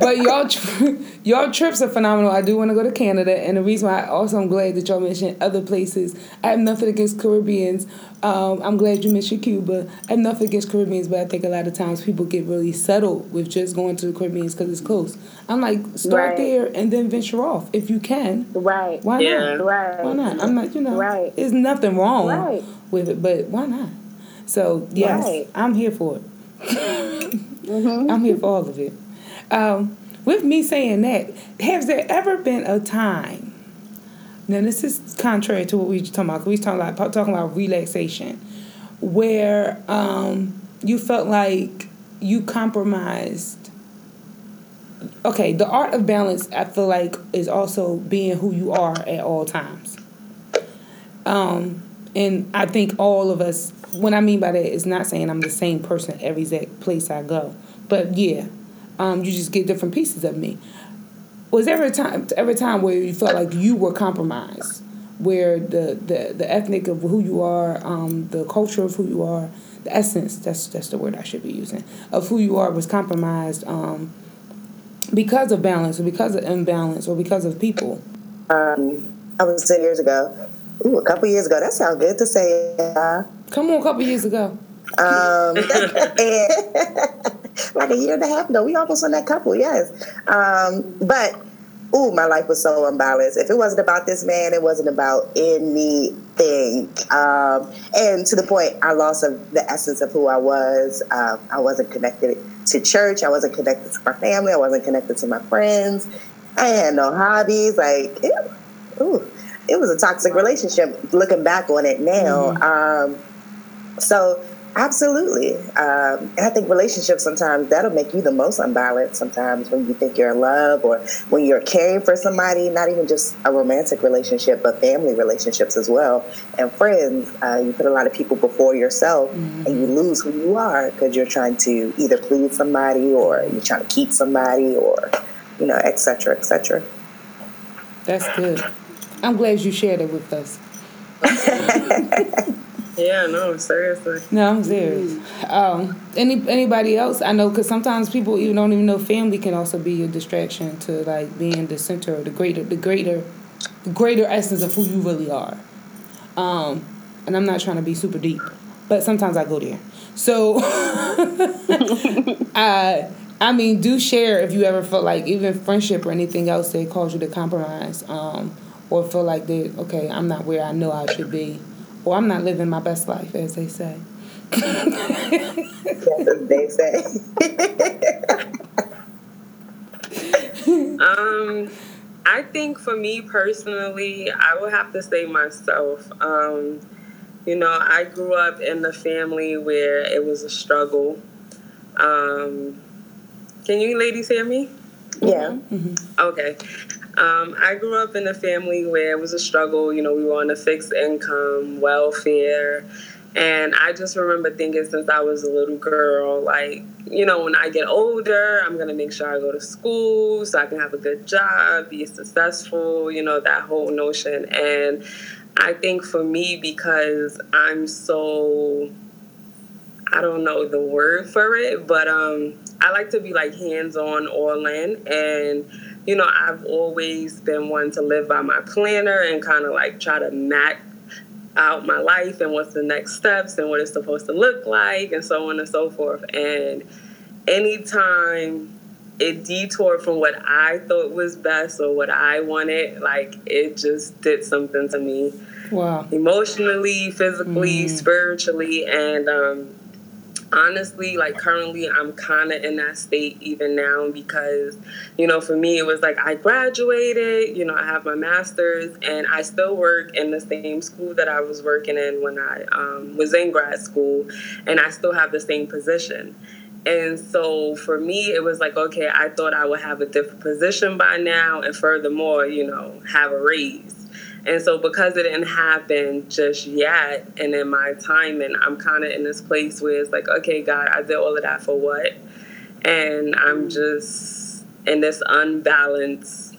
but y'all tri- y'all trips are phenomenal. I do want to go to Canada, and the reason why I also I'm glad that y'all mentioned other places. I have nothing against Caribbeans. Um, I'm glad you mentioned Cuba. I have nothing against Caribbeans, but I think a lot of times people get really settled with just going to the Caribbeans because it's close. I'm like, start Right. there and then venture off if you can. Right. Why Yeah. not? Right. Why not? I'm not, you know, Right. there's nothing wrong Right. with it, but why not? So, yes, Right. I'm here for it. I'm here for all of it. Um, with me saying that, has there ever been a time? Now, this is contrary to what we were talking about. We talking about talking about relaxation, where um, you felt like you compromised okay, the art of balance, I feel like, is also being who you are at all times. Um, and I think all of us, what I mean by that is not saying I'm the same person every exact place I go, but yeah, um, you just get different pieces of me. Was there a time, ever a time where you felt like you were compromised, where the the, the ethnic of who you are, um, the culture of who you are, the essence that's that's the word I should be using of who you are was compromised um, because of balance or because of imbalance or because of people. Um, I was 10 years ago. Ooh, a couple years ago. That sounds good to say. Uh, Come on, a couple years ago. um, and like a year and a half ago, we almost on that couple, yes. Um, but ooh, my life was so unbalanced. If it wasn't about this man, it wasn't about anything. Um, and to the point, I lost of the essence of who I was. Um, I wasn't connected to church. I wasn't connected to my family. I wasn't connected to my friends. I had no hobbies. Like, it, ooh, it was a toxic relationship. Looking back on it now, um, so absolutely, um, and I think relationships sometimes that'll make you the most unbalanced. Sometimes when you think you're in love or when you're caring for somebody, not even just a romantic relationship, but family relationships as well, and friends. Uh, you put a lot of people before yourself, and you lose who you are because you're trying to either please somebody or you're trying to keep somebody or you know, et cetera, et cetera. That's good. I'm glad you shared it with us. Yeah, no, seriously. No, I'm serious. Um, any anybody else? I know because sometimes people even don't even know family can also be a distraction to like being the center of the greater, the greater, the greater essence of who you really are. Um, and I'm not trying to be super deep, but sometimes I go there. So, uh, I mean, do share if you ever felt like even friendship or anything else that caused you to compromise, um, or feel like that okay, I'm not where I know I should be, or I'm not living my best life, as they say. As they say. Um, I think for me personally, I would have to say myself. Um, you know, I grew up in a family where it was a struggle. Um, can you ladies hear me? yeah. Okay. Um, I grew up in a family where it was a struggle. You know, we were on a fixed income, welfare. And I just remember thinking since I was a little girl, like, you know, when I get older, I'm going to make sure I go to school so I can have a good job, be successful, you know, that whole notion. And I think for me, because I'm so I don't know the word for it, but um, I like to be like hands on all in. And, you know, I've always been one to live by my planner and kind of like try to map out my life and what's the next steps and what it's supposed to look like and so on and so forth. And anytime it detoured from what I thought was best or what I wanted, like it just did something to me Wow. emotionally, physically, spiritually, and um, honestly, like currently, I'm kind of in that state even now because, you know, for me, it was like I graduated, you know, I have my master's, and I still work in the same school that I was working in when I um, was in grad school, and I still have the same position. And so for me, it was like, okay, I thought I would have a different position by now, and furthermore, you know, have a raise. And so because it didn't happen just yet, and in my time and I'm kind of in this place where it's like, okay, God, I did all of that for what? And I'm just in this unbalanced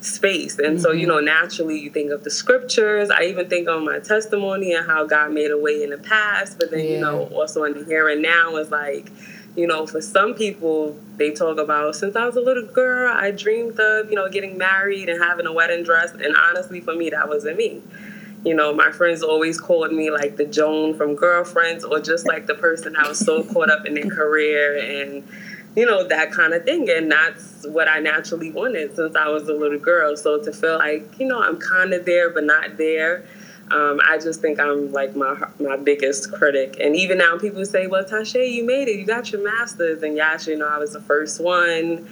space. And so, you mm-hmm. know, naturally you think of the scriptures. I even think on my testimony and how God made a way in the past, but then, you know, also in the here and now is like, you know, for some people, they talk about since I was a little girl, I dreamed of, you know, getting married and having a wedding dress. And honestly, for me, that wasn't me. You know, my friends always called me like the Joan from Girlfriends or just like the person that was so caught up in their career and, you know, that kind of thing. And that's what I naturally wanted since I was a little girl. So to feel like, you know, I'm kind of there, but not there. Um, I just think I'm like my my biggest critic, and even now people say, "Well, Tasha, you made it. You got your master's." And yes, you know, I was the first one,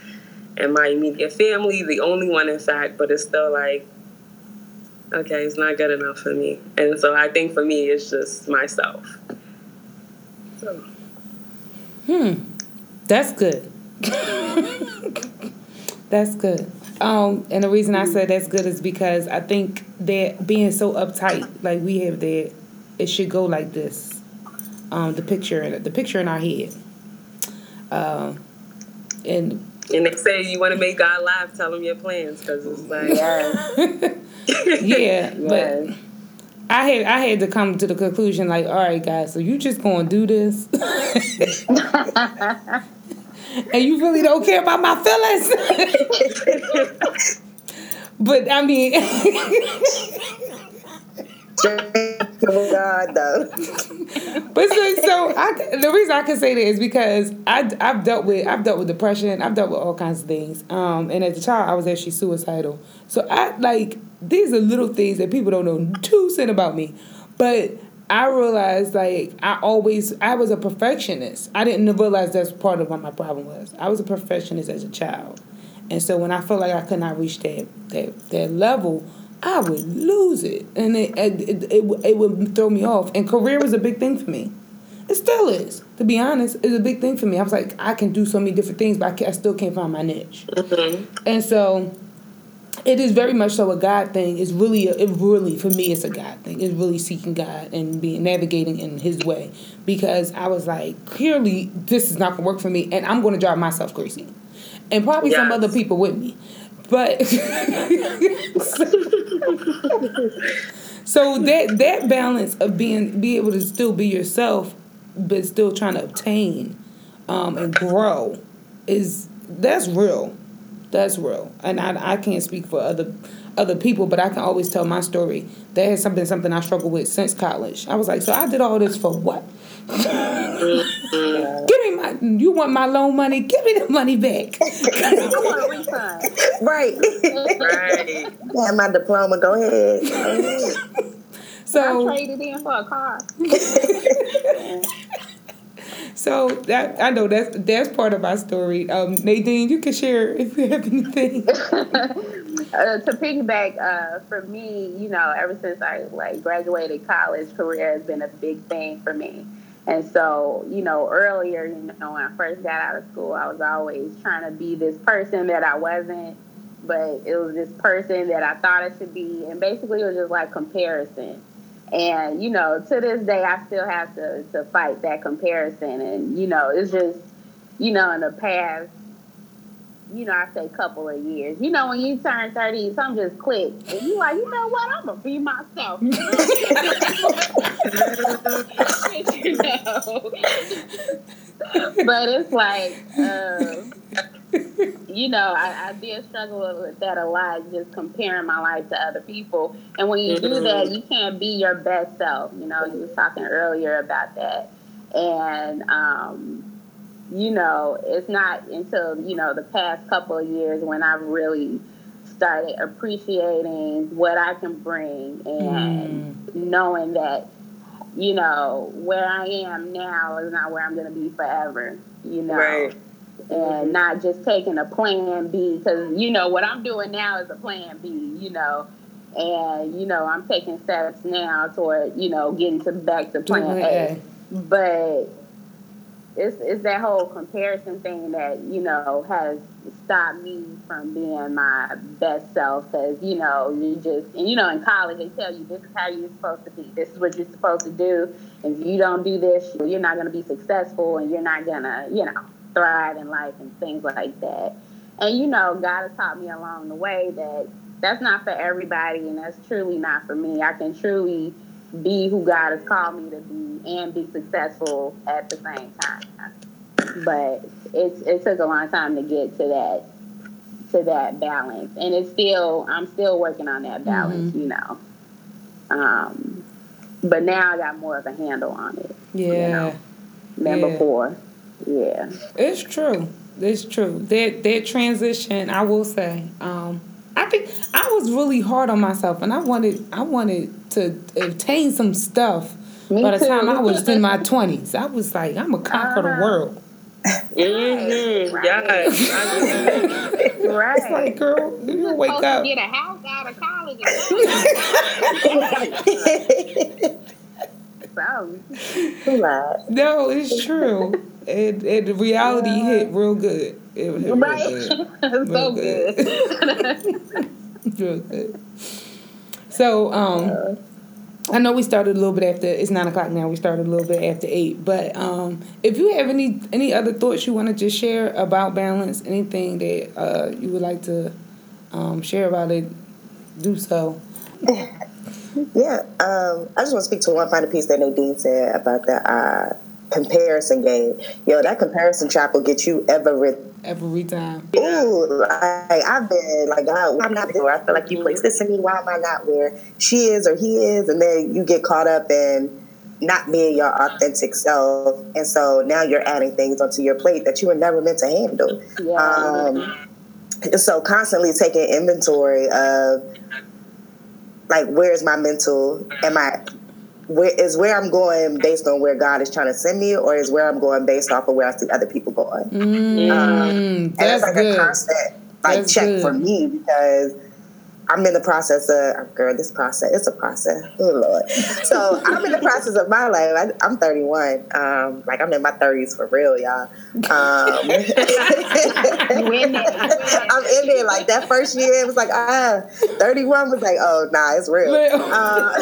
and my immediate family, the only one, in fact. But it's still like, okay, it's not good enough for me. And so I think for me, it's just myself. So, That's good. that's good. Um, and the reason I said that's good is because I think that being so uptight, like we have that, it should go like this. Um, the picture, the picture in our head. Um, and and they say you want to make God laugh, tell him your plans, because it's like, Yes. yeah, but Yes. I had I had to come to the conclusion like, all right, guys, so you just gonna do this, and you really don't care about my feelings. but I mean, God, but so, so I, the reason I can say that is because I I've dealt with I've dealt with depression, I've dealt with all kinds of things. Um, and as a child, I was actually suicidal. So I like these are little things that people don't know two cent about me, but. I realized like I always I was a perfectionist. I didn't realize that's part of what my problem was. I was a perfectionist as a child. And so when I felt like I could not reach that that, that level, I would lose it, and it it, it it it would throw me off. And career was a big thing for me. It still is, to be honest. It's a big thing for me. I was like, I can do so many different things, but I, can, I still can't find my niche. Okay. And so, it is very much so a God thing. It's really, a, it really for me, it's a God thing. It's really seeking God and being navigating in His way, because I was like, clearly this is not gonna work for me, and I'm gonna drive myself crazy, and probably some other people with me, but. So that that balance of being be able to still be yourself, but still trying to obtain um, and grow is that's real. That's real. And I I can't speak for other other people, but I can always tell my story. That has something something I struggled with since college. I was like, so I did all this for what? Give me my you want my loan money? Give me the money back. I want a refund. Right. right. I have my diploma. Go ahead. Go ahead. I traded in for a car. So that I know that's that's part of my story. Um, Nadine, you can share if you have anything. uh, to piggyback, uh, for me, you know, ever since I like graduated college, career has been a big thing for me. And so, you know, earlier, you know, when I first got out of school, I was always trying to be this person that I wasn't, but it was this person that I thought I should be, and basically it was just like comparison. And you know, to this day, I still have to to fight that comparison, and you know, it's just, you know, in the past you know, I say couple of years. You know, when you turn 30, some just click. And you like, you know what? I'm going to be myself. but it's like, um, you know, I, I did struggle with that a lot, just comparing my life to other people. And when you do that, you can't be your best self. You know, you was talking earlier about that. And, um, you know, it's not until, you know, the past couple of years when I've really started appreciating what I can bring and knowing that, you know, where I am now is not where I'm going to be forever, you know. Right. And not just taking a plan B because, you know, what I'm doing now is a plan B, you know. And, you know, I'm taking steps now toward, you know, getting to back to plan A. But it's it's that whole comparison thing that you know has stopped me from being my best self because you know you just and you know in college they tell you this is how you're supposed to be this is what you're supposed to do and if you don't do this you're not going to be successful and you're not going to you know thrive in life and things like that and you know God has taught me along the way that that's not for everybody and that's truly not for me I can truly be who God has called me to be and be successful at the same time. But it's it took a long time to get to that to that balance, and it's still I'm still working on that balance, you know. Um, but now I got more of a handle on it Yeah. than Yeah. before. Yeah. It's true. It's true. That that transition, I will say. Um, I think I was really hard on myself, and I wanted I wanted to obtain some stuff. Me By the time. I was in my twenties, I was like, I'm gonna conquer the Uh-huh. world. Mm-hmm. Right. Yes. I Right. It's like, girl, you You're wake supposed up. to get a house out of college or something. No, it's true. and, and the reality hit real good. It hit real Right. good. so Real good. Real good. So, um, I know we started a little bit after it's nine o'clock now. We started a little bit after eight, but um, if you have any any other thoughts you want to just share about balance, anything that uh, you would like to um, share about it, do so. Yeah, um, I just want to speak to one final piece that Nadine said about the uh, comparison game. Yo, that comparison trap will get you every. Every time, Ooh, like I've been like, God, why am I not there? I feel like you placed this in me. Why am I not where she is or he is? And then you get caught up in not being your authentic self, and so now you're adding things onto your plate that you were never meant to handle. Yeah. Um, so constantly taking inventory of like where's my mental am i where is where i'm going based on where god is trying to send me or is where i'm going based off of where i see other people going mm, and that's it's like good. a constant like That's check good. for me because I'm in the process of girl. This process, it's a process. Oh lord. So I'm in the process of my life. I, I'm 31. Um, like I'm in my 30s for real, y'all. Um, You in there. I'm in there. Like that first year, it was like ah. 31 was like, oh nah, it's real. Uh,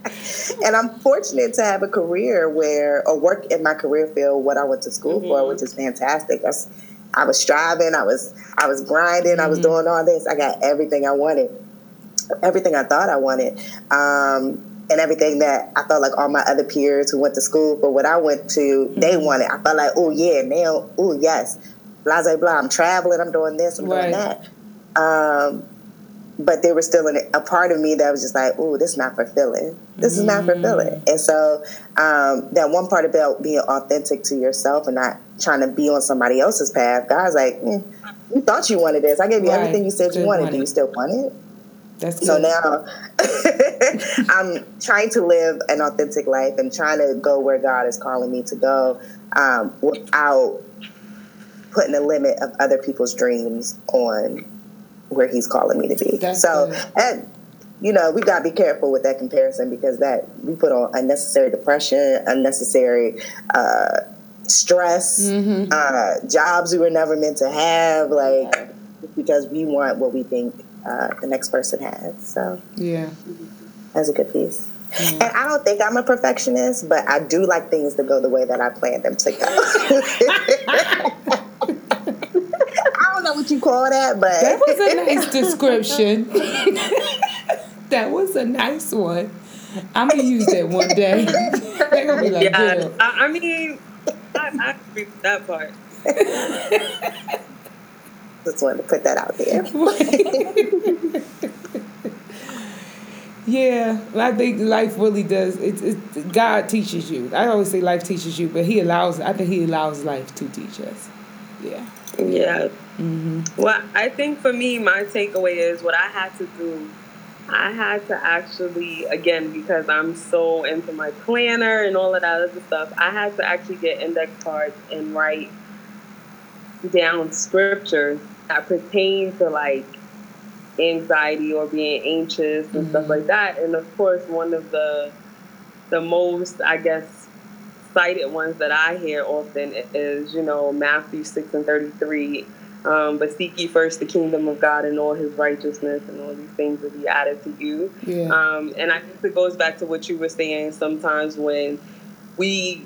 and I'm fortunate to have a career where, or work in my career field, what I went to school for, which is fantastic. That's, I was striving, I was, I was grinding, I was doing all this. I got everything I wanted, everything I thought I wanted, um, and everything that I felt like all my other peers who went to school for what I went to, they wanted. I felt like, oh yeah, now, oh yes, blah blah blah. I'm traveling, I'm doing this, I'm Right. doing that. Um, but there was still an, a part of me that was just like, "Oh, this is not fulfilling. This is not fulfilling." And so um, that one part about being authentic to yourself and not trying to be on somebody else's path. God's like, mm, "You thought you wanted this. I gave you Right. everything you said you wanted. want Do you still want it?" That's So good. now I'm trying to live an authentic life and trying to go where God is calling me to go um, without putting a limit of other people's dreams on where He's calling me to be. That's so, good. and you know, we gotta be careful with that comparison because that we put on unnecessary depression, unnecessary uh, stress, Mm-hmm. uh, jobs we were never meant to have, like because we want what we think uh, the next person has. So yeah. that's a good piece. And I don't think I'm a perfectionist, but I do like things to go the way that I planned them to go. I don't know what you call that, but That was a nice description. that was a nice one. I'm gonna use that one day. They're gonna be like, Yeah, girl. I, I mean, I, I agree with that part. just wanted to put that out there. Yeah, I think life really does. It's it, God teaches you. I always say life teaches you, but He allows. I think He allows life to teach us. Yeah. Yeah. Mm-hmm. Well, I think for me, my takeaway is what I had to do. I had to actually, again, because I'm so into my planner and all of that other stuff, I had to actually get index cards and write down scriptures that pertain to like anxiety or being anxious and stuff mm-hmm. like that. And of course, one of the the most, I guess, cited ones that I hear often is, you know, Matthew 6 and 33. Um, but seek ye first the kingdom of God and all his righteousness, and all these things will be added to you. Yeah. Um, and I guess it goes back to what you were saying sometimes when we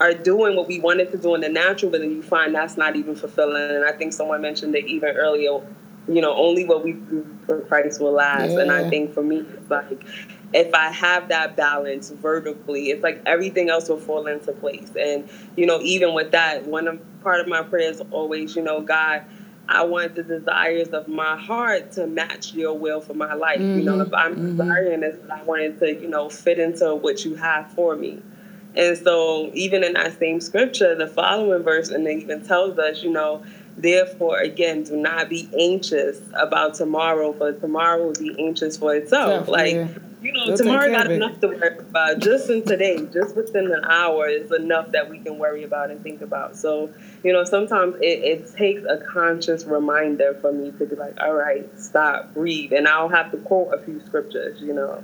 are doing what we wanted to do in the natural, but then you find that's not even fulfilling. And I think someone mentioned it even earlier. You know, only what we do for Christ will last. And I think for me, it's like if I have that balance vertically, it's like everything else will fall into place. And you know, even with that, one of part of my prayers always, you know, God. I want the desires of my heart to match your will for my life. You know, if mm-hmm. I'm mm-hmm. desiring this, I want it to, you know, fit into what you have for me. And so, even in that same scripture, the following verse, and it even tells us, you know, therefore, again, do not be anxious about tomorrow, for tomorrow will be anxious for itself. Self, like. You know, They'll tomorrow got enough to worry about. Just in today, just within an hour, is enough that we can worry about and think about. So, you know, sometimes it, it takes a conscious reminder for me to be like, all right, stop, breathe. And I'll have to quote a few scriptures, you know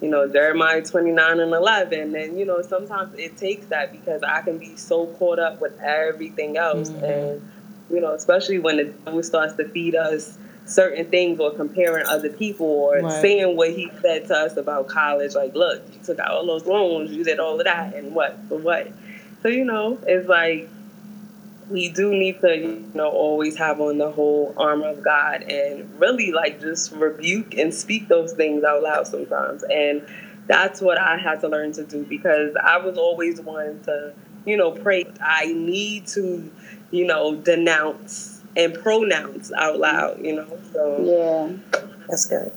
you know, Jeremiah 29 and 11. And, you know, sometimes it takes that because I can be so caught up with everything else. Mm-hmm. And, you know, especially when the devil starts to feed us certain things or comparing other people or Right. saying what he said to us about college. Like, look, you took out all those loans, you did all of that, and what? For what? So, you know, it's like, we do need to, you know, always have on the whole armor of God and really like just rebuke and speak those things out loud sometimes. And that's what I had to learn to do because I was always one to, you know, pray. I need to, you know, denounce and pronouns out loud, you know. So Yeah. That's good.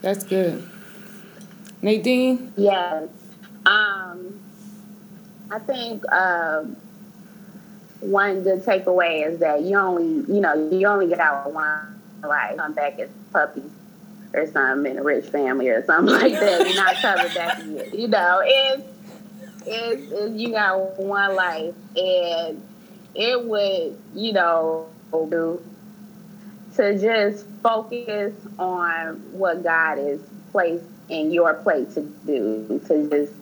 That's good. Nadine? Yes. Um, I think um, one good takeaway is that you only, you know, you only get out one life. Come back as puppies or something in a rich family or something like that. You're not coming back again. You know, it's, it's, it's you got one life, and it would, you know, do to just focus on what God is placed in your plate to do, to just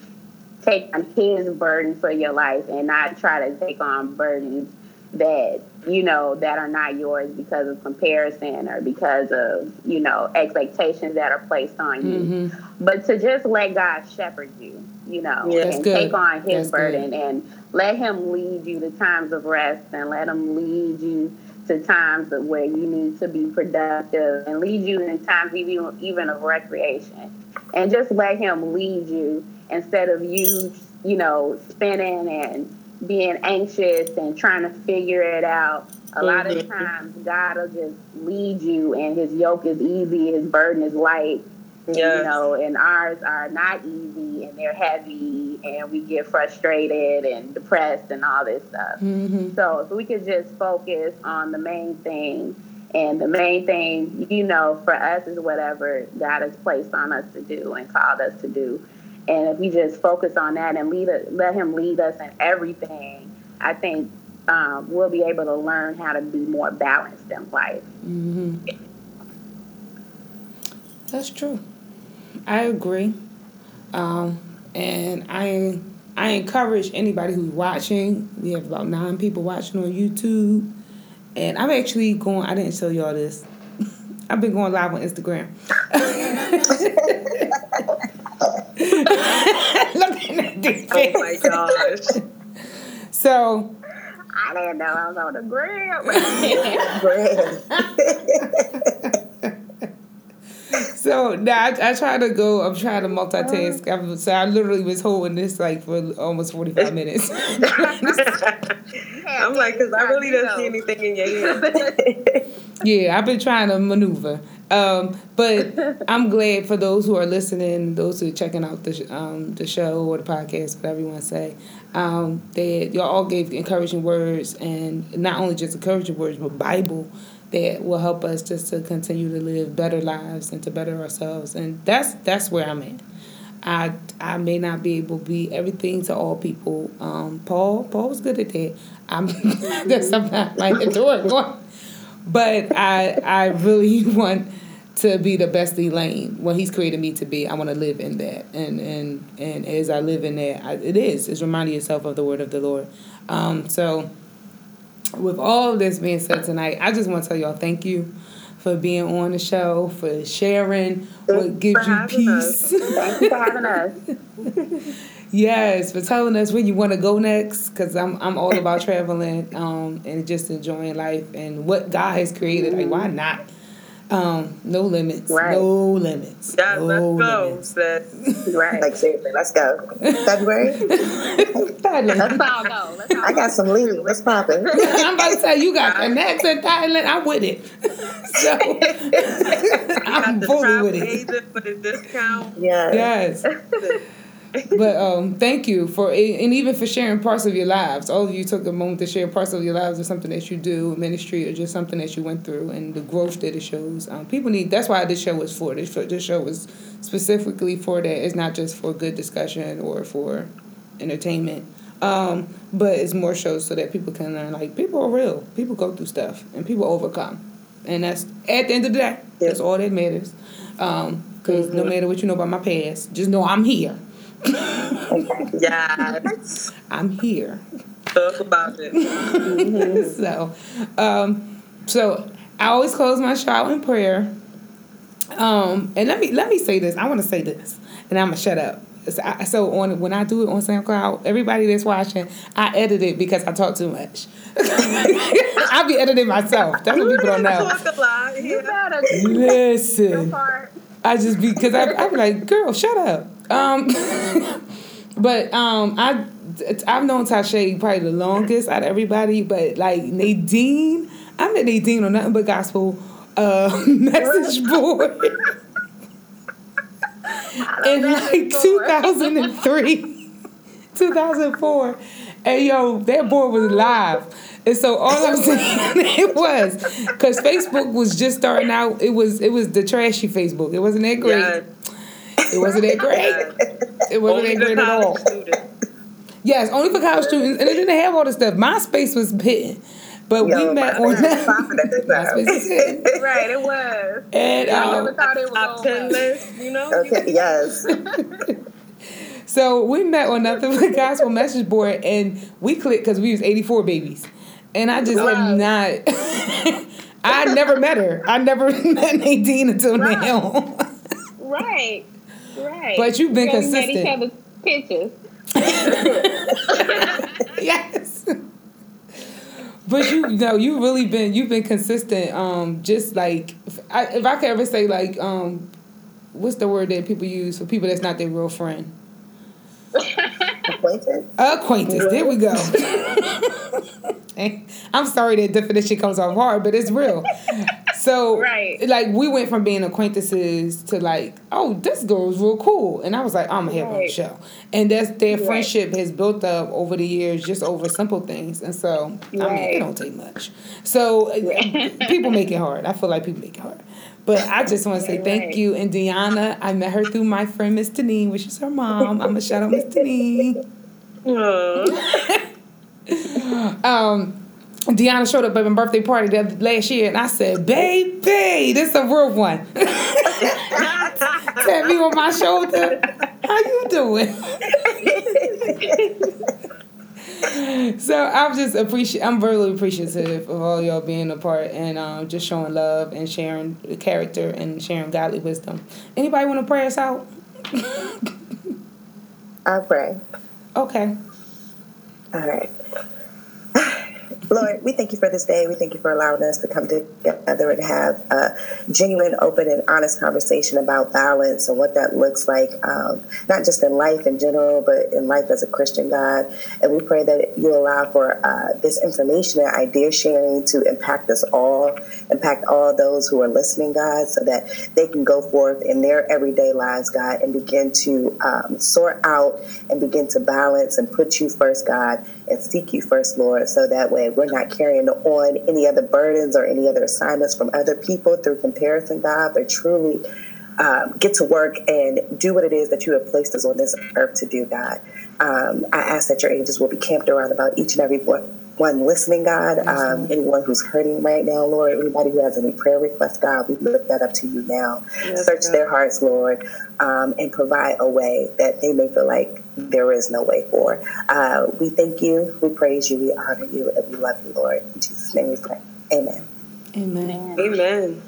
take on His burden for your life and not try to take on burdens that you know that are not yours because of comparison or because of you know expectations that are placed on you mm-hmm. but to just let god shepherd you you know Yeah. And good. take on That's his good. burden and let him lead you to times of rest and let him lead you to times of where you need to be productive and lead you in times even even of recreation. And just let him lead you instead of you you know spinning and being anxious and trying to figure it out. A lot of Mhm. times god will just lead you and his yoke is easy his burden is light you know, and ours are not easy and they're heavy and we get frustrated and depressed and all this stuff. Mm-hmm. So if we could just focus on the main thing and the main thing, you know, for us is whatever God has placed on us to do and called us to do. And if we just focus on that and lead let him lead us in everything, I think um, we'll be able to learn how to be more balanced in life. Mm-hmm. That's true. I agree. Um, and I I encourage anybody who's watching. We have about nine people watching on YouTube. And I'm actually going I didn't tell y'all this. I've been going live on Instagram. Looking at oh my gosh. So I didn't know I was on the grill. Bread. So now I, I try to go. I'm trying to multitask. I'm, so I literally was holding this like for almost 45 minutes. I'm like, because I really don't see anything in your hand. yeah, I've been trying to maneuver. Um, but I'm glad for those who are listening, those who are checking out the sh- um, the show or the podcast, whatever you want to say. Um, that y'all all gave encouraging words, and not only just encouraging words, but Bible that will help us just to continue to live better lives and to better ourselves. And that's that's where I'm at. I I may not be able to be everything to all people. Um, Paul Paul was good at that. I'm that's something I might have to work on. But I I really want to be the best Elaine, what He's created me to be. I want to live in that, and and and as I live in that, I, it is. It's reminding yourself of the word of the Lord. Um, so, with all of this being said tonight, I just want to tell y'all thank you for being on the show, for sharing what gives you peace. Thank you for having us. Yes, for telling us where you want to go next, because I'm I'm all about traveling um, and just enjoying life and what God has created. Like, why not? Um, no limits. Right. No limits. Yeah, no let's go. limits. Right. Like seriously, let's go. February. Thailand. Let's all go. Let's all I got some leave. What's popping? I'm about to say you got connects in Thailand. I'm with it. so I'm Got the fully travel with it. agent for the discount. Yeah. Yes. But um, thank you for and even for sharing parts of your lives. All of you took a moment to share parts of your lives or something that you do, ministry, or just something that you went through, and the growth that it shows. Um, people need. That's why this show was for. This this show was specifically for that. It's not just for good discussion or for entertainment. Um, but it's more shows so that people can learn. Like people are real. People go through stuff and people overcome, and that's at the end of the day. That's all that matters. Um, because no matter what you know about my past, just know I'm here. Yeah, I'm here. talk about it. so, um, so I always close my show out in prayer. Um, and let me let me say this. I want to say this, and I'm gonna shut up. So, I, so on when I do it on SoundCloud, everybody that's watching, I edit it because I talk too much. I be editing myself. That's what people don't know. Talk a lot. You better Listen. I just be because I I'm like, girl, shut up. Um, but um, I I've known Tasha probably the longest out of everybody, but like Nadine, I met Nadine on nothing but gospel uh, message board in like 2003, 2004. And yo, that board was live. And so all I'm saying it was because Facebook was just starting out. It was it was the trashy Facebook. It wasn't that great. Yeah. It wasn't that great. It wasn't Only that great at all. college. Yes, only for college students, and it didn't have all the stuff. MySpace was hitting, but we met my- on that. the time. MySpace was hitting, Right, it was. and I um, never thought it was Top ten list, you know. Okay. Yes. So we met on nothing but gospel message board, and we clicked because we was eighty four babies, and I just Right. have not. I never met her. I never met Nadine until Right. now. Right, right. But you've been We only each consistent. other's pictures. yes. But you know, you really been you've been consistent. Um, just like if I, if I could ever say like um, what's the word that people use for people that's not their real friend? Acquaintance. Acquaintance. There we go. I'm sorry that definition comes off hard, but it's real. So, Right. like, we went from being acquaintances to like, oh, this girl's real cool, and I was like, I'm gonna have her on the show, and that's their Right. friendship has built up over the years, just over simple things, and so I mean, it don't take much. So, people make it hard. I feel like people make it hard. But I just want to say Right, thank you. And Deanna, I met her through my friend Miss Deneen, which is her mom. I'm gonna shout out Miss Deneen. Um, Deanna showed up at my birthday party the other, last year, and I said, "Baby, this is a real one." Tap me on my shoulder. How you doing? so I'm just appreciate. I'm really appreciative of all y'all being a part and um, just showing love and sharing the character and sharing godly wisdom. Anybody want to pray us out? I pray. Okay. All right. Lord, we thank you for this day. We thank you for allowing us to come together and have a genuine, open, and honest conversation about balance and what that looks like, um, not just in life in general, but in life as a Christian God. And we pray that you allow for uh, this information and idea sharing to impact us all, impact all those who are listening, God, so that they can go forth in their everyday lives, God, and begin to um, sort out and begin to balance and put you first, God, and seek you first, Lord, so that way we're not carrying on any other burdens or any other assignments from other people through comparison, God, but truly um, get to work and do what it is that you have placed us on this earth to do, God. Um, I ask that your angels will be camped around about each and every one anyone listening, God, um, anyone who's hurting right now, Lord, anybody who has any prayer requests, God, we lift that up to you now. Yes, Search God. their hearts, Lord, um, and provide a way that they may feel like there is no way for. Uh, we thank you, we praise you, we honor you, and we love you, Lord. In Jesus' name we pray. Amen. Amen. Amen.